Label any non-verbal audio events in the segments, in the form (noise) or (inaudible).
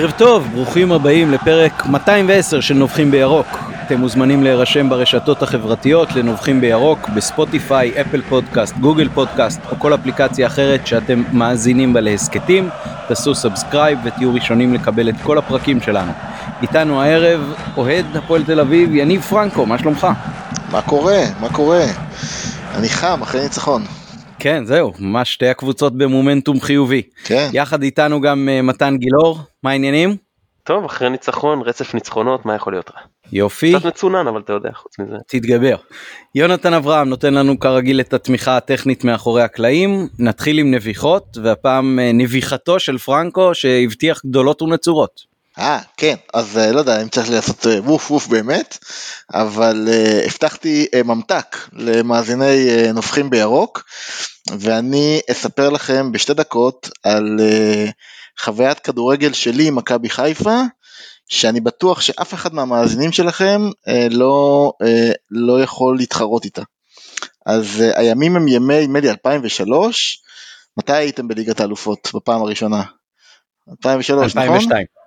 ערב טוב, ברוכים הבאים לפרק 210 של נובחים בירוק. אתם מוזמנים להירשם ברשתות החברתיות לנובחים בירוק, בספוטיפיי, אפל פודקאסט, גוגל פודקאסט או כל אפליקציה אחרת שאתם מאזינים בה להסכתים. תעשו subscribe ותהיו ראשונים לקבל את כל הפרקים שלנו. איתנו הערב אוהד הפועל תל אביב, יניב פרנקו, מה שלומך? מה קורה? מה קורה? אני חם אחרי ניצחון. כן, זהו, ממש שתי הקבוצות במומנטום חיובי. כן. יחד איתנו גם אה, מתן גילאור, מה העניינים? טוב, אחרי ניצחון, רצף ניצחונות, מה יכול להיות רע? יופי. קצת מצונן, אבל אתה יודע, חוץ מזה. תתגבר. יונתן אברהם נותן לנו כרגיל את התמיכה הטכנית מאחורי הקלעים. נתחיל עם נביחות, והפעם uh, נביחתו של פרנקו שהבטיח גדולות ונצורות. אה, כן, אז לא יודע אם צריך לעשות ווף ווף באמת, אבל uh, הבטחתי uh, ממתק למאזיני uh, נובחים בירוק, ואני אספר לכם בשתי דקות על uh, חוויית כדורגל שלי עם מכבי חיפה, שאני בטוח שאף אחד מהמאזינים שלכם uh, לא, uh, לא יכול להתחרות איתה. אז uh, הימים הם ימי, נדמה לי 2003, מתי הייתם בליגת האלופות בפעם הראשונה? 2003, 2002. נכון?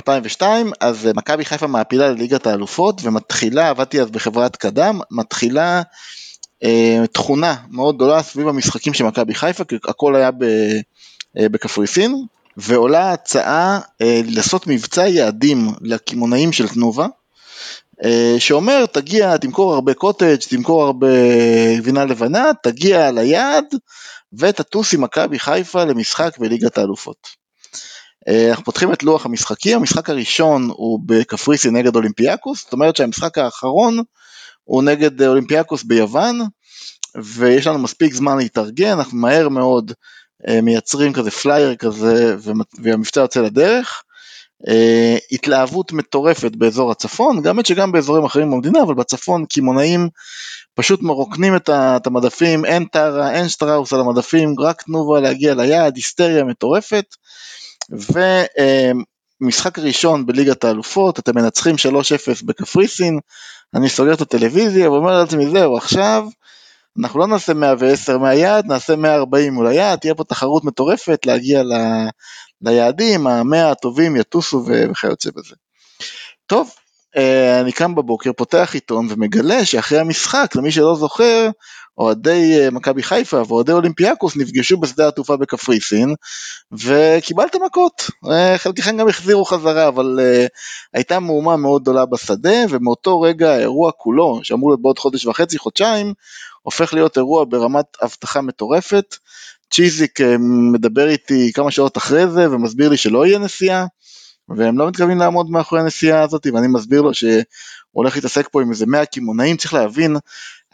2002, אז מכבי חיפה מעפילה לליגת האלופות ומתחילה, עבדתי אז בחברת קדם, מתחילה אה, תכונה מאוד גדולה סביב המשחקים של מכבי חיפה, כי הכל היה ב, אה, בקפריסין, ועולה הצעה אה, לעשות מבצע יעדים לקמעונאים של תנובה, אה, שאומר תגיע, תמכור הרבה קוטג', תמכור הרבה גבינה לבנה, תגיע ליעד ותטוס עם מכבי חיפה למשחק בליגת האלופות. אה, אנחנו פותחים את לוח המשחקים, המשחק הראשון הוא בקפריסי נגד אולימפיאקוס, זאת אומרת שהמשחק האחרון הוא נגד אולימפיאקוס ביוון, ויש לנו מספיק זמן להתארגן, אנחנו מהר מאוד אה, מייצרים כזה פלייר כזה, והמבצע יוצא לדרך. אה, התלהבות מטורפת באזור הצפון, גם את שגם באזורים אחרים במדינה, אבל בצפון קמעונאים פשוט מרוקנים את המדפים, אין טרה, אין שטראוס על המדפים, רק תנובה להגיע ליעד, היסטריה מטורפת. ומשחק ראשון בליגת האלופות, אתם מנצחים 3-0 בקפריסין, אני סוגר את הטלוויזיה ואומר לעצמי זהו עכשיו אנחנו לא נעשה 110 מהיעד, נעשה 140 מול היעד, תהיה פה תחרות מטורפת להגיע ל... ליעדים, המאה הטובים יטוסו וכיוצא בזה. טוב, אני קם בבוקר, פותח עיתון ומגלה שאחרי המשחק, למי שלא זוכר, אוהדי אה, מכבי חיפה ואוהדי אולימפיאקוס נפגשו בשדה התעופה בקפריסין וקיבלתם מכות, אה, חלקכם גם החזירו חזרה אבל הייתה מהומה מאוד גדולה בשדה ומאותו רגע האירוע כולו שאמור להיות בעוד חודש וחצי חודשיים הופך להיות אירוע ברמת אבטחה מטורפת, צ'יזיק מדבר איתי כמה שעות אחרי זה ומסביר לי שלא יהיה נסיעה והם לא מתכוונים לעמוד מאחורי הנסיעה הזאת ואני מסביר לו שהוא הולך להתעסק פה עם איזה 100 קמעונאים צריך להבין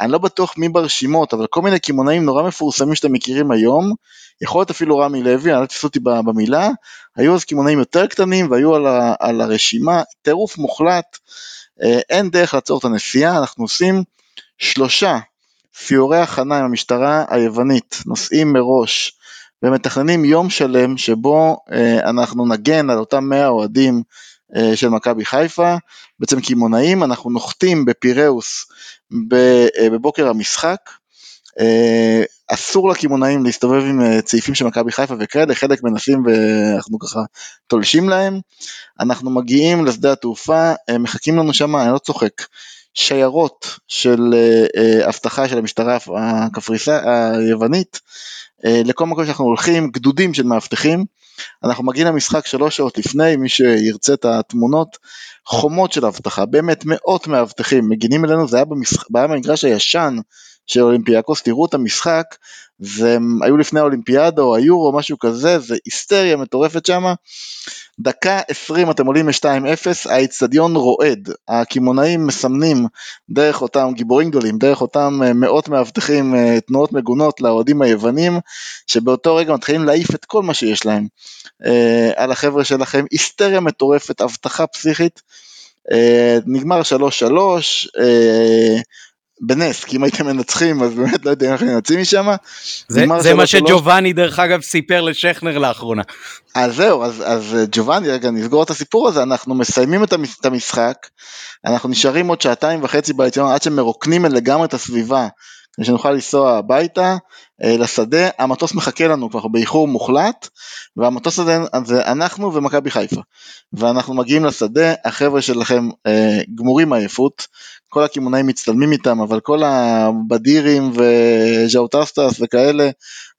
אני לא בטוח מי ברשימות, אבל כל מיני קמעונאים נורא מפורסמים שאתם מכירים היום, יכול להיות אפילו רמי לוי, אל תפסו אותי במילה, היו אז קמעונאים יותר קטנים והיו על, ה, על הרשימה, טירוף מוחלט, אה, אין דרך לעצור את הנסיעה, אנחנו עושים שלושה סיורי הכנה עם המשטרה היוונית, נוסעים מראש ומתכננים יום שלם שבו אה, אנחנו נגן על אותם 100 אוהדים אה, של מכבי חיפה, בעצם קמעונאים, אנחנו נוחתים בפיראוס אה, בבוקר המשחק, אסור לקמעונאים להסתובב עם צעיפים של מכבי חיפה וכאלה, חלק מנסים ואנחנו ככה תולשים להם, אנחנו מגיעים לשדה התעופה, מחכים לנו שם, אני לא צוחק, שיירות של אבטחה של המשטרה הקפריסה היוונית, לכל מקום שאנחנו הולכים, גדודים של מאבטחים, אנחנו מגיעים למשחק שלוש שעות לפני, מי שירצה את התמונות, חומות של אבטחה, באמת מאות מאבטחים מגינים אלינו, זה. היה במגרש הישן של אולימפיאקוס, תראו את המשחק, והם היו לפני האולימפיאדה או היורו, משהו כזה, זה היסטריה מטורפת שם. דקה 20 אתם עולים מ-2-0, האיצטדיון רועד, הקמעונאים מסמנים דרך אותם גיבורים גדולים, דרך אותם אה, מאות מאבטחים, אה, תנועות מגונות לאוהדים היוונים, שבאותו רגע מתחילים להעיף את כל מה שיש להם. אה, על החבר'ה שלכם, היסטריה מטורפת, אבטחה פסיכית, נגמר 3-3, אה, בנס, כי אם הייתם מנצחים אז באמת לא יודע איך מנצחים משם. זה, זה מה שג'ובאני דרך אגב סיפר לשכנר לאחרונה. אז זהו, אז, אז ג'ובאני, רגע נסגור את הסיפור הזה, אנחנו מסיימים את המשחק, אנחנו נשארים עוד שעתיים וחצי באצטדיון עד שמרוקנים לגמרי את הסביבה, שנוכל לנסוע הביתה אה, לשדה, המטוס מחכה לנו כבר באיחור מוחלט, והמטוס הזה זה אנחנו ומכבי חיפה. ואנחנו מגיעים לשדה, החבר'ה שלכם אה, גמורים עייפות, כל הקמעונאים מצטלמים איתם, אבל כל הבדירים וז'אוטסטס וכאלה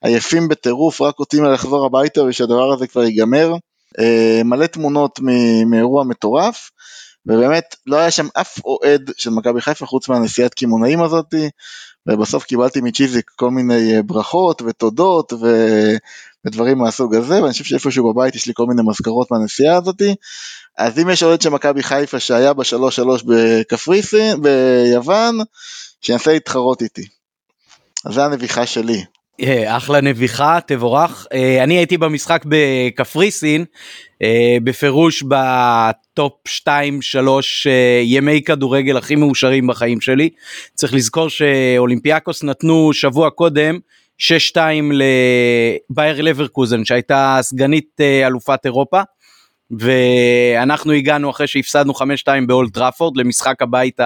עייפים בטירוף, רק רוצים לחזור הביתה ושהדבר הזה כבר ייגמר. אה, מלא תמונות מאירוע מטורף. ובאמת לא היה שם אף אוהד של מכבי חיפה חוץ מהנסיעת קמעונאים הזאתי, ובסוף קיבלתי מצ'יזיק כל מיני אה, ברכות ותודות ו... ודברים מהסוג הזה, ואני חושב שאיפשהו בבית יש לי כל מיני מזכרות מהנסיעה הזאתי. אז אם יש אוהד של מכבי חיפה שהיה בשלוש שלוש בקפריסין, ביוון, שינסה להתחרות איתי. אז זה הנביכה שלי. אה, אחלה נביכה, תבורך. אה, אני הייתי במשחק בקפריסין, אה, בפירוש בטופ 2-3 ימי כדורגל הכי מאושרים בחיים שלי. צריך לזכור שאולימפיאקוס נתנו שבוע קודם 6-2 לבייר לברקוזן שהייתה סגנית אלופת אירופה. ואנחנו הגענו אחרי שהפסדנו 5-2 באולט טראפורד למשחק הבית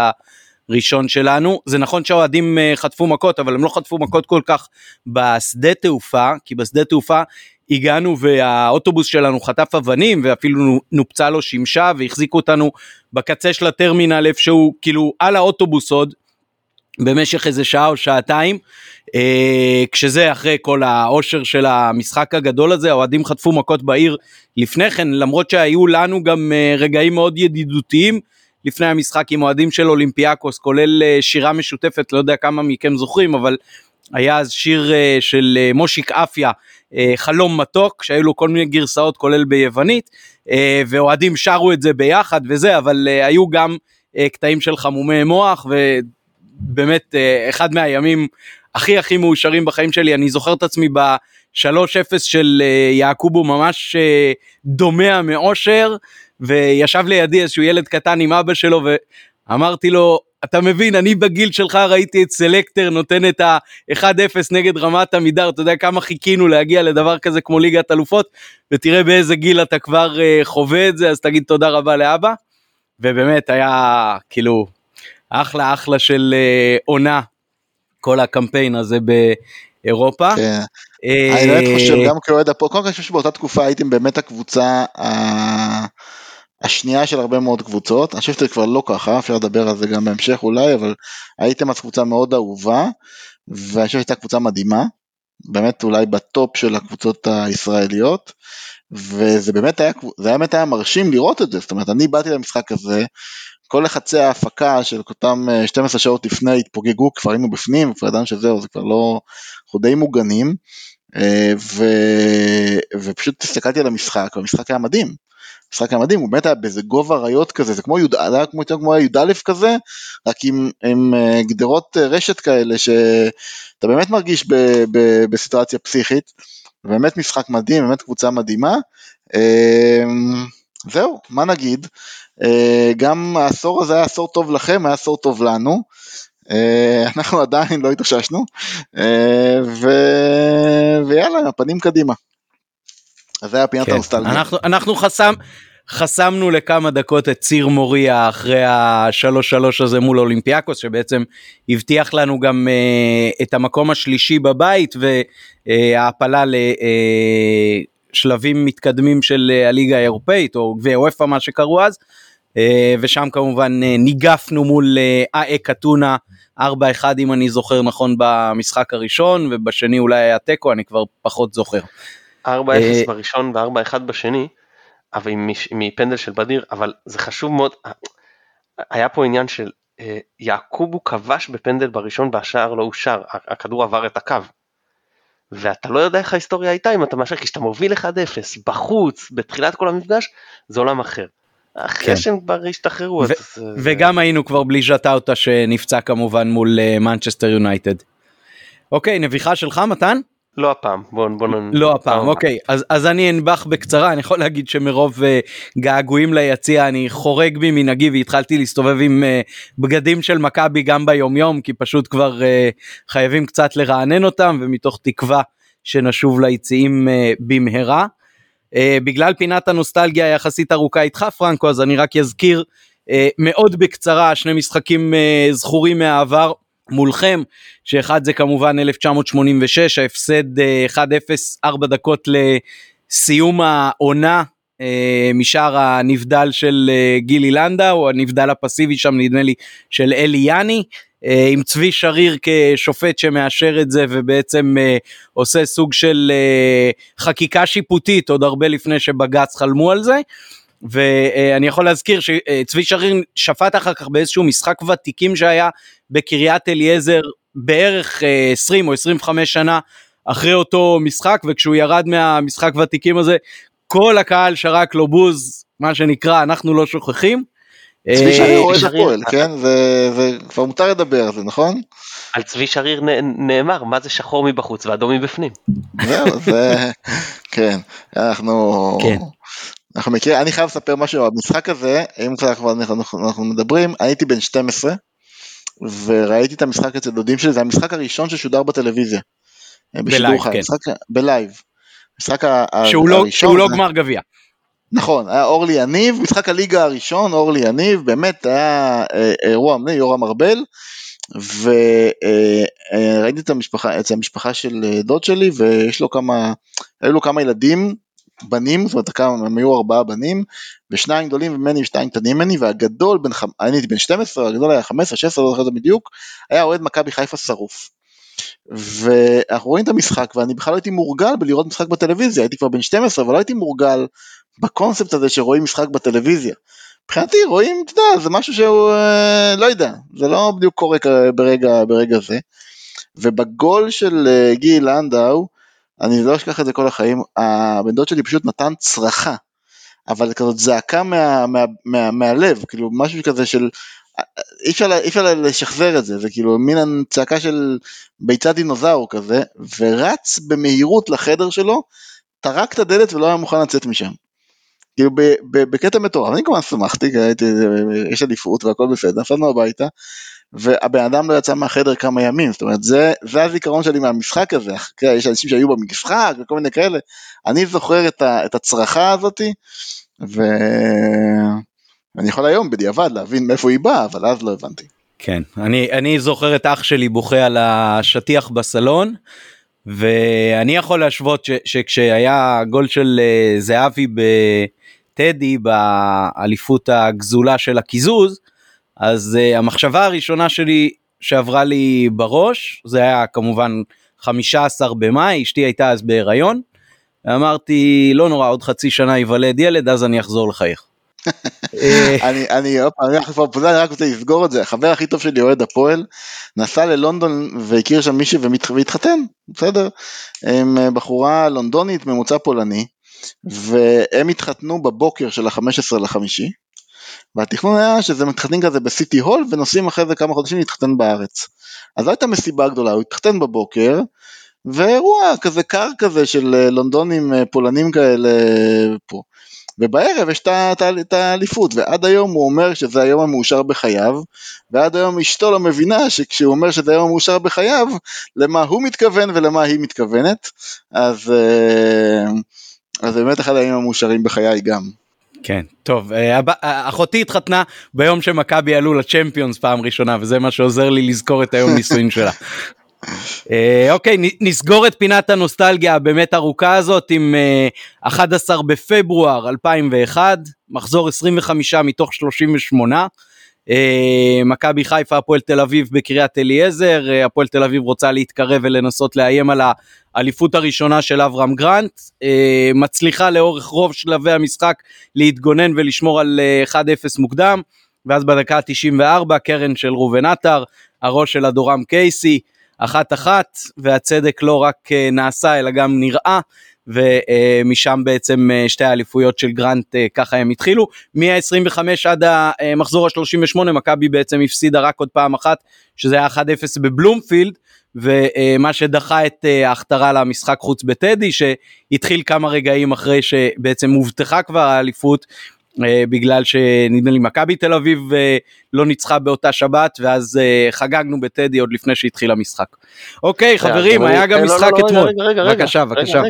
הראשון שלנו. זה נכון שהאוהדים אה, חטפו מכות, אבל הם לא חטפו מכות כל כך בשדה תעופה, כי בשדה תעופה הגענו והאוטובוס שלנו חטף אבנים ואפילו נופצה לו שמשה והחזיקו אותנו בקצה של הטרמינל איפשהו כאילו על האוטובוס עוד במשך איזה שעה או שעתיים אה, כשזה אחרי כל העושר של המשחק הגדול הזה האוהדים חטפו מכות בעיר לפני כן למרות שהיו לנו גם אה, רגעים מאוד ידידותיים לפני המשחק עם אוהדים של אולימפיאקוס, כולל אה, שירה משותפת, לא יודע כמה מכם זוכרים, אבל היה אז שיר אה, של אה, מושיק אפיה, חלום מתוק, שהיו לו כל מיני גרסאות כולל ביוונית, ואוהדים שרו את זה ביחד וזה, אבל היו גם קטעים של חמומי מוח, ובאמת אחד מהימים הכי הכי מאושרים בחיים שלי, אני זוכר את עצמי ב-3-0 של יעקובו ממש דומע מאושר, וישב לידי איזשהו ילד קטן עם אבא שלו ואמרתי לו, אתה מבין, אני בגיל שלך ראיתי את סלקטר נותן את ה-1-0 נגד רמת עמידר, אתה יודע כמה חיכינו להגיע לדבר כזה כמו ליגת אלופות, ותראה באיזה גיל אתה כבר uh, חווה את זה, אז תגיד תודה רבה לאבא. ובאמת היה כאילו אחלה אחלה של uh, עונה, כל הקמפיין הזה באירופה. כן. אני באמת חושב, גם כאוהד הפועל, קודם כל אני חושב שבאותה תקופה הייתם באמת הקבוצה השנייה של הרבה מאוד קבוצות, אני חושב שזה כבר לא ככה, אפשר לדבר על זה גם בהמשך אולי, אבל הייתם אז קבוצה מאוד אהובה, ואני חושב שהייתה קבוצה מדהימה, באמת אולי בטופ של הקבוצות הישראליות, וזה באמת היה, זה באמת היה מרשים לראות את זה, זאת אומרת אני באתי למשחק הזה, כל לחצי ההפקה של אותם 12 שעות לפני התפוגגו, כבר היינו בפנים, כבר ידענו שזהו, זה כבר לא, אנחנו די מוגנים, אה, ו... ופשוט הסתכלתי על המשחק, והמשחק היה מדהים. המשחק היה מדהים, הוא באמת היה באיזה גובה אריות כזה, זה כמו י"א, כמו, י"א כזה, רק עם, עם אה, גדרות אה, רשת כאלה, שאתה באמת מרגיש ב, ב, בסיטואציה פסיכית, באמת משחק מדהים, באמת קבוצה מדהימה. אמ, זהו, מה נגיד, אה, גם העשור הזה היה עשור טוב לכם, היה עשור טוב לנו. אנחנו עדיין לא התאוששנו, ו... ויאללה, פנים קדימה. אז זה היה פינת כן. הנוסטלגיה. אנחנו, אנחנו חסם, חסמנו לכמה דקות את ציר מוריה אחרי השלוש שלוש הזה מול אולימפיאקוס שבעצם הבטיח לנו גם uh, את המקום השלישי בבית והעפלה לשלבים uh, מתקדמים של uh, הליגה האירופאית או גביע וופא מה שקראו אז uh, ושם כמובן uh, ניגפנו מול אאה קטונה 4-1 אם אני זוכר נכון במשחק הראשון ובשני אולי היה תיקו אני כבר פחות זוכר. 4-0 בראשון ו-4-1 בשני. אבל מפנדל של בדיר, אבל זה חשוב מאוד, היה פה עניין של אה, יעקובו כבש בפנדל בראשון והשער לא אושר, הכדור עבר את הקו. ואתה לא יודע איך ההיסטוריה הייתה אם אתה מאשר, כי כשאתה מוביל 1-0 בחוץ, בתחילת כל המפגש, זה עולם אחר. אחרי כן. שהם כבר השתחררו. ו- אז... וגם היינו כבר בלי ז'טאוטה שנפצע כמובן מול מנצ'סטר יונייטד. אוקיי, נביכה שלך מתן? לא הפעם, בוא בוא נ... לא הפעם, אוקיי, אז, אז אני אנבח בקצרה, אני יכול להגיד שמרוב uh, געגועים ליציע אני חורג ממנהגי והתחלתי להסתובב עם uh, בגדים של מכבי גם ביום יום, כי פשוט כבר uh, חייבים קצת לרענן אותם ומתוך תקווה שנשוב ליציעים uh, במהרה. Uh, בגלל פינת הנוסטלגיה היחסית ארוכה איתך פרנקו, אז אני רק אזכיר uh, מאוד בקצרה שני משחקים uh, זכורים מהעבר. מולכם, שאחד זה כמובן 1986, ההפסד 1-0 4 דקות לסיום העונה משער הנבדל של גילי לנדאו, הנבדל הפסיבי שם נדמה לי של אלי יאני. אה, עם צבי שריר כשופט שמאשר את זה ובעצם אה, עושה סוג של אה, חקיקה שיפוטית עוד הרבה לפני שבג"ץ חלמו על זה. ואני יכול להזכיר שצבי שריר שפט אחר כך באיזשהו משחק ותיקים שהיה בקריית אליעזר בערך 20 או 25 שנה אחרי אותו משחק וכשהוא ירד מהמשחק ותיקים הזה כל הקהל שרק לו בוז מה שנקרא אנחנו לא שוכחים צבי אה, שריר אוהד הפועל, כן? זה כבר מותר לדבר על זה, נכון? על צבי שריר נאמר, מה זה שחור מבחוץ ואדום מבפנים. זהו, זה... כן, אנחנו... כן. אנחנו מכירים, אני חייב לספר משהו, המשחק הזה, אם כבר אנחנו מדברים, הייתי בן 12, וראיתי את המשחק אצל דודים שלי, זה המשחק הראשון ששודר בטלוויזיה. ב live, כן. ב live. המשחק הראשון. שהוא לא גמר גביע. נכון, היה אורלי יניב, משחק הליגה הראשון, אורלי יניב, באמת היה אה, אירוע מנה, יורם ארבל, וראיתי את המשפחה, אצל המשפחה של דוד שלי, ויש לו כמה, היו לו כמה ילדים, בנים, זאת אומרת כמה, הם היו ארבעה בנים, ושניים גדולים ממני ושניים קטנים ממני, והגדול, בין, אני הייתי בן 12, הגדול היה 15, 16, לא זוכר את זה בדיוק, היה אוהד מכבי חיפה שרוף. ואנחנו רואים את המשחק ואני בכלל לא הייתי מורגל בלראות משחק בטלוויזיה, הייתי כבר בן 12 אבל לא הייתי מורגל בקונספט הזה שרואים משחק בטלוויזיה. מבחינתי רואים, אתה יודע, זה משהו שהוא, אה, לא יודע, זה לא בדיוק קורה ברגע, ברגע זה. ובגול של אה, גיל לנדאו, אני לא אשכח את זה כל החיים, הבן דוד שלי פשוט נתן צרחה, אבל כזאת זעקה מה, מה, מה, מהלב, כאילו משהו כזה של, אי אפשר, אי אפשר לשחזר את זה, זה כאילו מין צעקה של ביצת דינוזאור כזה, ורץ במהירות לחדר שלו, טרק את הדלת ולא היה מוכן לצאת משם. כאילו בקטע מטורף, אני כמובן שמחתי, יש עדיפות והכל בסדר, נסענו הביתה, והבן אדם לא יצא מהחדר כמה ימים, זאת אומרת זה, זה הזיכרון שלי מהמשחק הזה, יש אנשים שהיו במשחק וכל מיני כאלה, אני זוכר את, ה, את הצרחה הזאתי, ואני יכול היום בדיעבד להבין מאיפה היא באה, אבל אז לא הבנתי. כן, אני, אני זוכר את אח שלי בוכה על השטיח בסלון, ואני יכול להשוות ש, שכשהיה גול של uh, זהבי בטדי באליפות הגזולה של הקיזוז, אז uh, המחשבה הראשונה שלי שעברה לי בראש, זה היה כמובן 15 במאי, אשתי הייתה אז בהיריון, ואמרתי לא נורא עוד חצי שנה ייוולד ילד אז אני אחזור לחייך. (laughs) אני, אני, אני רק רוצה לסגור את זה, החבר הכי טוב שלי אוהד הפועל, נסע ללונדון והכיר שם מישהי והתחתן, בסדר? עם אה, בחורה לונדונית ממוצא פולני, והם התחתנו בבוקר של ה-15 לחמישי, והתכנון היה שזה מתחתנים כזה בסיטי הול ונוסעים אחרי זה כמה חודשים להתחתן בארץ. אז לא הייתה מסיבה גדולה, הוא התחתן בבוקר, ואירוע כזה קר כזה של אה, לונדונים אה, פולנים כאלה פה. ובערב יש את האליפות, ועד היום הוא אומר שזה היום המאושר בחייו, ועד היום אשתו לא מבינה שכשהוא אומר שזה היום המאושר בחייו, למה הוא מתכוון ולמה היא מתכוונת, אז, אה, אז באמת אחד הימים המאושרים בחיי גם. כן, טוב, אה, אחותי התחתנה ביום שמכבי עלו לצ'מפיונס פעם ראשונה, וזה מה שעוזר לי לזכור את היום נישואין שלה. (laughs) אה, אוקיי, נסגור את פינת הנוסטלגיה הבאמת ארוכה הזאת עם 11 אה, בפברואר 2001, מחזור 25 מתוך 38. אה, מכבי חיפה, הפועל תל אביב בקריית אליעזר, הפועל תל אביב רוצה להתקרב ולנסות לאיים על האליפות הראשונה של אברהם גרנט, מצליחה לאורך רוב שלבי המשחק להתגונן ולשמור על 1-0 מוקדם, ואז בדקה ה-94 קרן של ראובן עטר, הראש של אדורם קייסי, אחת אחת והצדק לא רק אה, נעשה אלא גם נראה ומשם בעצם אה, שתי האליפויות של גרנט אה, ככה הם התחילו. מ-25 עד המחזור ה-38 מכבי בעצם הפסידה רק עוד פעם אחת שזה היה 1-0 בבלומפילד ומה שדחה את ההכתרה למשחק חוץ בטדי שהתחיל כמה רגעים אחרי שבעצם הובטחה כבר האליפות בגלל שנדמה לי מכבי תל אביב לא ניצחה באותה שבת, ואז uh, חגגנו בטדי עוד לפני שהתחיל המשחק. אוקיי, חברים, היה גם משחק אתמול. בבקשה, בבקשה.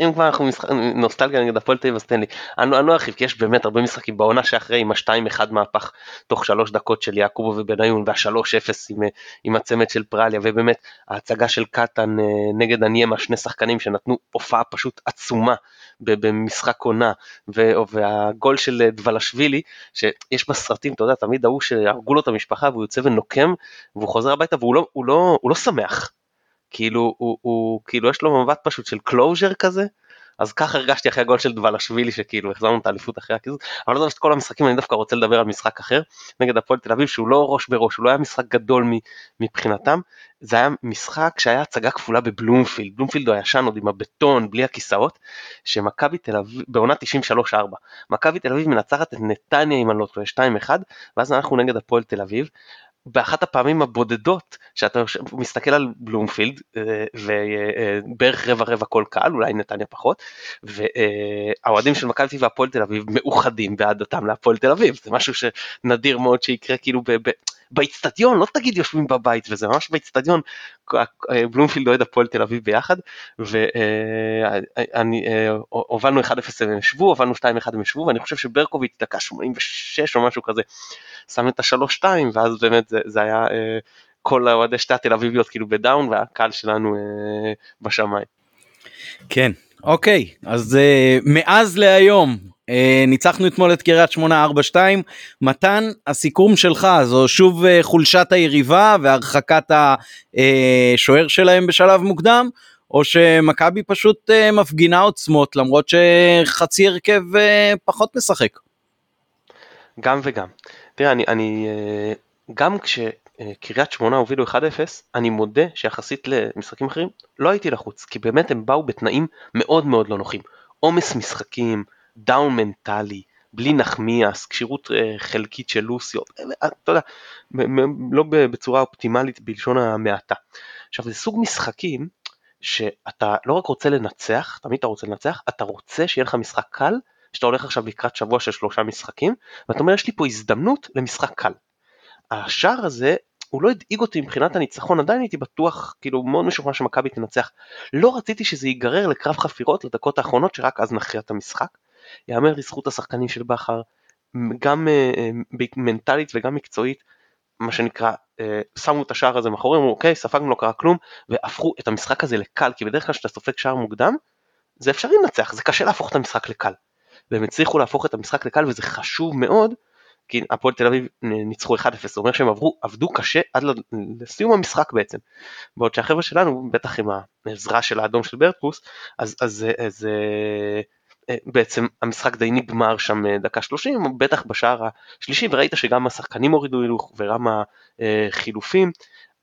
אם כבר אנחנו נוסטלגיה נגד הפועל תל אביב, אז תן לי. אני לא ארחיב, כי יש באמת הרבה משחקים בעונה שאחרי, עם ה-2-1 מהפך תוך שלוש דקות של יעקובו ובניון, וה-3-0 עם, עם הצמד של פרליה, ובאמת ההצגה של קטן נגד הניימה, שני שחקנים שנתנו הופעה פשוט עצומה במשחק עונה, והגול של דבלשווילי, שיש בסרטים, אתה יודע, תמיד ההוא שהרגו לו את המשפחה והוא יוצא ונוקם, והוא חוזר הביתה והוא לא, הוא לא, הוא לא שמח. כאילו, הוא, הוא, כאילו יש לו מבט פשוט של closure כזה, אז ככה הרגשתי אחרי הגול של דבלשווילי שכאילו החזרנו את האליפות אחרי הקיזוז, אבל לא יודע את כל המשחקים אני דווקא רוצה לדבר על משחק אחר נגד הפועל תל אביב שהוא לא ראש בראש, הוא לא היה משחק גדול מבחינתם, זה היה משחק שהיה הצגה כפולה בבלומפילד, בלומפילד הוא הישן עוד עם הבטון בלי הכיסאות, שמכבי תל אביב, בעונה 93-4, מכבי תל אביב מנצחת את נתניה עם אני לא טועה 2-1, ואז אנחנו נגד הפועל תל אביב, באחת הפעמים הבודדות שאתה מסתכל על בלומפילד אה, ובערך רבע רבע כל קהל, אולי נתניה פחות, והאוהדים של מכבי והפועל תל אביב מאוחדים באהדתם להפועל תל אביב, זה משהו שנדיר מאוד שיקרה כאילו באיצטדיון, לא תגיד יושבים בבית וזה ממש באיצטדיון, בלומפילד אוהד הפועל תל אביב ביחד, והובלנו 1-0 הם ישבו, הובלנו 2-1 הם ישבו, ואני חושב שברקוביץ' דקה 86 או משהו כזה, שם את ה-3-2, ואז באמת זה, זה היה כל האוהדי שתי התל אביביות כאילו בדאון, והקהל שלנו בשמיים. כן, אוקיי, אז מאז להיום, אה, ניצחנו אתמול את קריית שמונה 4-2, מתן הסיכום שלך זו שוב אה, חולשת היריבה והרחקת השוער שלהם בשלב מוקדם, או שמכבי פשוט אה, מפגינה עוצמות למרות שחצי הרכב פחות משחק. גם וגם. תראה, אני, אני גם כשקריית שמונה הובילו 1-0, אני מודה שיחסית למשחקים אחרים לא הייתי לחוץ, כי באמת הם באו בתנאים מאוד מאוד לא נוחים. עומס משחקים, דאון מנטלי, בלי נחמיאס, כשירות אה, חלקית של לוסיו, אה, אתה יודע, לא בצורה אופטימלית בלשון המעטה. עכשיו זה סוג משחקים שאתה לא רק רוצה לנצח, תמיד אתה רוצה לנצח, אתה רוצה שיהיה לך משחק קל, שאתה הולך עכשיו לקראת שבוע של שלושה משחקים, ואתה אומר יש לי פה הזדמנות למשחק קל. השער הזה הוא לא הדאיג אותי מבחינת הניצחון, עדיין הייתי בטוח, כאילו מאוד משוכנע שמכבי תנצח. לא רציתי שזה ייגרר לקרב חפירות לדקות האחרונות שרק אז נכריע את המשחק. יאמר לזכות השחקנים של בכר, גם אה, אה, מנטלית וגם מקצועית, מה שנקרא, אה, שמו את השער הזה מאחורי, אמרו אוקיי, ספגנו לא קרה כלום, והפכו את המשחק הזה לקל, כי בדרך כלל כשאתה סופג שער מוקדם, זה אפשרי לנצח, זה קשה להפוך את המשחק לקל. והם הצליחו להפוך את המשחק לקל וזה חשוב מאוד, כי הפועל תל אביב ניצחו 1-0, זה אומר שהם עברו, עבדו קשה עד לסיום המשחק בעצם. בעוד שהחבר'ה שלנו, בטח עם העזרה של האדום של ברטפוס, אז, אז, אז, אז בעצם המשחק די נגמר שם אה, דקה 30, בטח בשער השלישי, וראית שגם השחקנים הורידו הילוך וגם החילופים,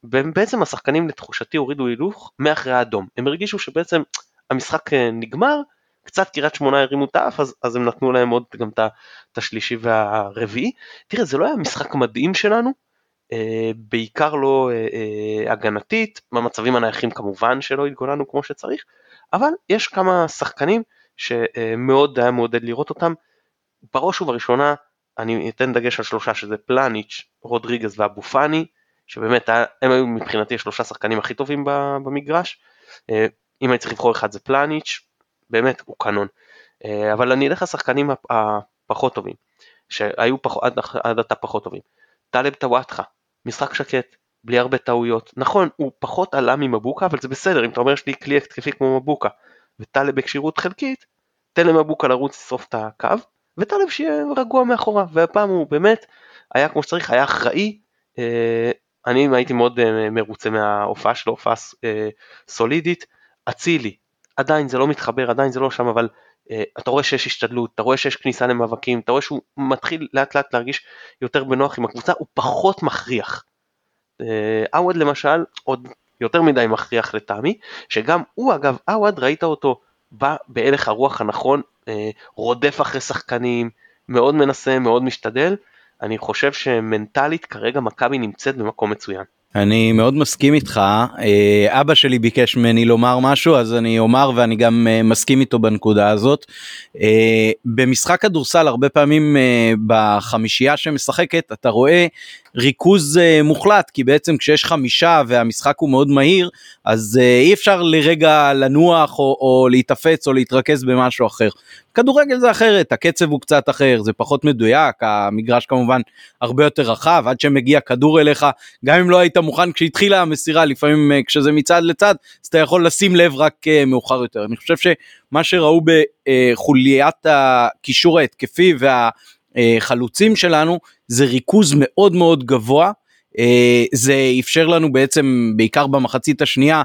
ובעצם השחקנים לתחושתי הורידו הילוך מאחרי האדום. הם הרגישו שבעצם המשחק אה, נגמר, קצת קריית שמונה הרימו את האף, אז, אז הם נתנו להם עוד גם את השלישי והרביעי. תראה, זה לא היה משחק מדהים שלנו, בעיקר לא הגנתית, במצבים הנייחים כמובן שלא התגוננו כמו שצריך, אבל יש כמה שחקנים שמאוד היה מעודד לראות אותם. בראש ובראשונה אני אתן דגש על שלושה שזה פלניץ', רודריגז ואבו פאני, שבאמת הם היו מבחינתי השלושה שחקנים הכי טובים במגרש. אה, אם אני צריך לבחור אחד זה פלניץ', באמת הוא קנון. אה, אבל אני אלך לשחקנים הפחות טובים, שהיו פח, עד, עד עתה פחות טובים. טלב טוואטחה, משחק שקט, בלי הרבה טעויות. נכון, הוא פחות עלה ממבוקה, אבל זה בסדר, אם אתה אומר שיש לי כלי התקפי כמו מבוקה, וטלב בכשירות חלקית, תן למבוקה לרוץ לשרוף את הקו, וטלב שיהיה רגוע מאחורה, והפעם הוא באמת היה כמו שצריך, היה אחראי, אה, אני הייתי מאוד אה, מרוצה מההופעה שלו, הופעה אה, סולידית, אצילי, עדיין זה לא מתחבר, עדיין זה לא שם, אבל אתה רואה שיש השתדלות, אתה רואה שיש כניסה למאבקים, אתה רואה שהוא מתחיל לאט לאט להרגיש יותר בנוח עם הקבוצה, הוא פחות מכריח. עווד למשל, עוד יותר מדי מכריח לטעמי, שגם הוא אגב, עווד ראית אותו בא בהלך הרוח הנכון, אה, רודף אחרי שחקנים, מאוד מנסה, מאוד משתדל, אני חושב שמנטלית כרגע מכבי נמצאת במקום מצוין. אני מאוד מסכים איתך אה, אבא שלי ביקש ממני לומר משהו אז אני אומר ואני גם אה, מסכים איתו בנקודה הזאת. אה, במשחק כדורסל הרבה פעמים בחמישייה שמשחקת אתה רואה ריכוז מוחלט כי בעצם כשיש חמישה והמשחק הוא מאוד מהיר אז אי אפשר לרגע לנוח או, או להתאפץ או להתרכז במשהו אחר. כדורגל זה אחרת הקצב הוא קצת אחר זה פחות מדויק המגרש כמובן הרבה יותר רחב עד שמגיע כדור אליך גם אם לא היית מוכן כשהתחילה המסירה לפעמים אה, כשזה מצד לצד אז אתה יכול לשים לב רק אה, מאוחר יותר אני חושב שמה שראו בחוליית הקישור ההתקפי והחלוצים שלנו זה ריכוז מאוד מאוד גבוה. אה, זה אפשר לנו בעצם בעיקר במחצית השנייה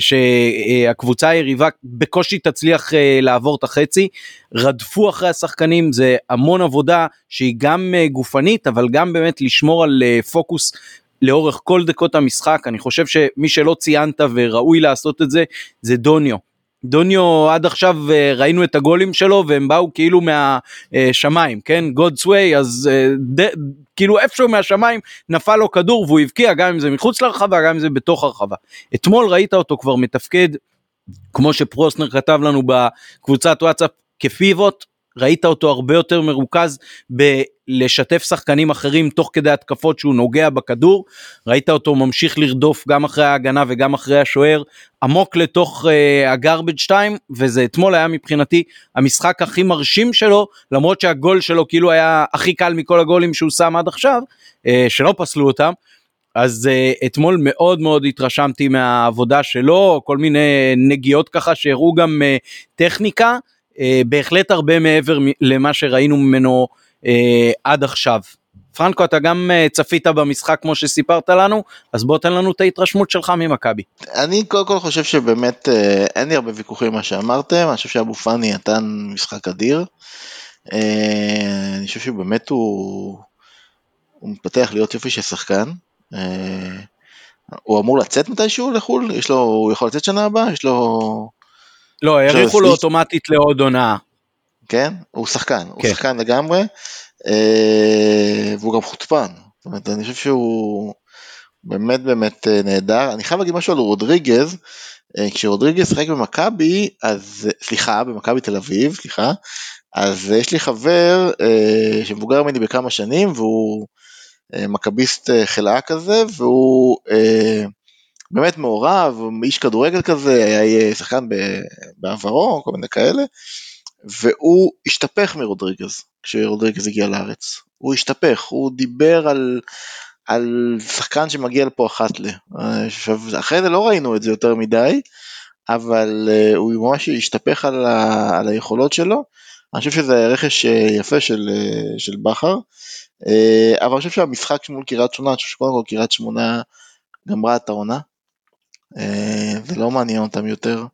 שהקבוצה היריבה בקושי תצליח לעבור את החצי רדפו אחרי השחקנים זה המון עבודה שהיא גם גופנית אבל גם באמת לשמור על פוקוס לאורך כל דקות המשחק, אני חושב שמי שלא ציינת וראוי לעשות את זה, זה דוניו. דוניו עד עכשיו אה, ראינו את הגולים שלו והם באו כאילו מהשמיים, כן? God's way, אז אה, ד, כאילו איפשהו מהשמיים נפל לו כדור והוא הבקיע גם אם זה מחוץ לרחבה, גם אם זה בתוך הרחבה. אתמול ראית אותו כבר מתפקד, כמו שפרוסנר כתב לנו בקבוצת וואטסאפ, כפיבוט, ראית אותו הרבה יותר מרוכז בלשתף שחקנים אחרים תוך כדי התקפות שהוא נוגע בכדור, ראית אותו ממשיך לרדוף גם אחרי ההגנה וגם אחרי השוער עמוק לתוך uh, הגרבג' 2 וזה אתמול היה מבחינתי המשחק הכי מרשים שלו למרות שהגול שלו כאילו היה הכי קל מכל הגולים שהוא שם עד עכשיו uh, שלא פסלו אותם. אז uh, אתמול מאוד מאוד התרשמתי מהעבודה שלו כל מיני נגיעות ככה שהראו גם uh, טכניקה בהחלט הרבה מעבר למה שראינו ממנו אה, עד עכשיו. פרנקו אתה גם אה, צפית במשחק כמו שסיפרת לנו אז בוא תן לנו את ההתרשמות שלך ממכבי. אני קודם כל חושב שבאמת אה, אין לי הרבה ויכוחים מה שאמרתם אני חושב שאבו פאני נתן משחק אדיר. אה, אני חושב שבאמת הוא, הוא מתפתח להיות יופי של שחקן. אה, הוא אמור לצאת מתישהו לחו"ל? יש לו, הוא יכול לצאת שנה הבאה? יש לו... לא, האריכו לו אוטומטית לעוד הונאה. כן? הוא שחקן, הוא כן. שחקן לגמרי, אה, והוא גם חוצפן. זאת אומרת, אני חושב שהוא באמת באמת אה, נהדר. אני חייב להגיד משהו על רודריגז, אה, כשרודריגז שיחק במכבי, אז, סליחה, במכבי תל אביב, סליחה, אז יש לי חבר שמבוגר ממני בכמה שנים, והוא מכביסט חלאה כזה, והוא באמת מעורב, איש כדורגל כזה, היה שחקן בעברו, כל מיני כאלה, והוא השתפך מרודריגז, כשרודריגז הגיע לארץ. הוא השתפך, הוא דיבר על, על שחקן שמגיע לפה אחת ל... אחרי זה לא ראינו את זה יותר מדי, אבל uh, הוא ממש השתפך על, ה, על היכולות שלו. אני חושב שזה רכש אה, יפה של, אה, של בכר, אבל אני חושב שהמשחק מול קריית שמונה, אני חושב שקודם כל קריית שמונה גמרה את העונה, אה, זה לא מעניין אותם יותר.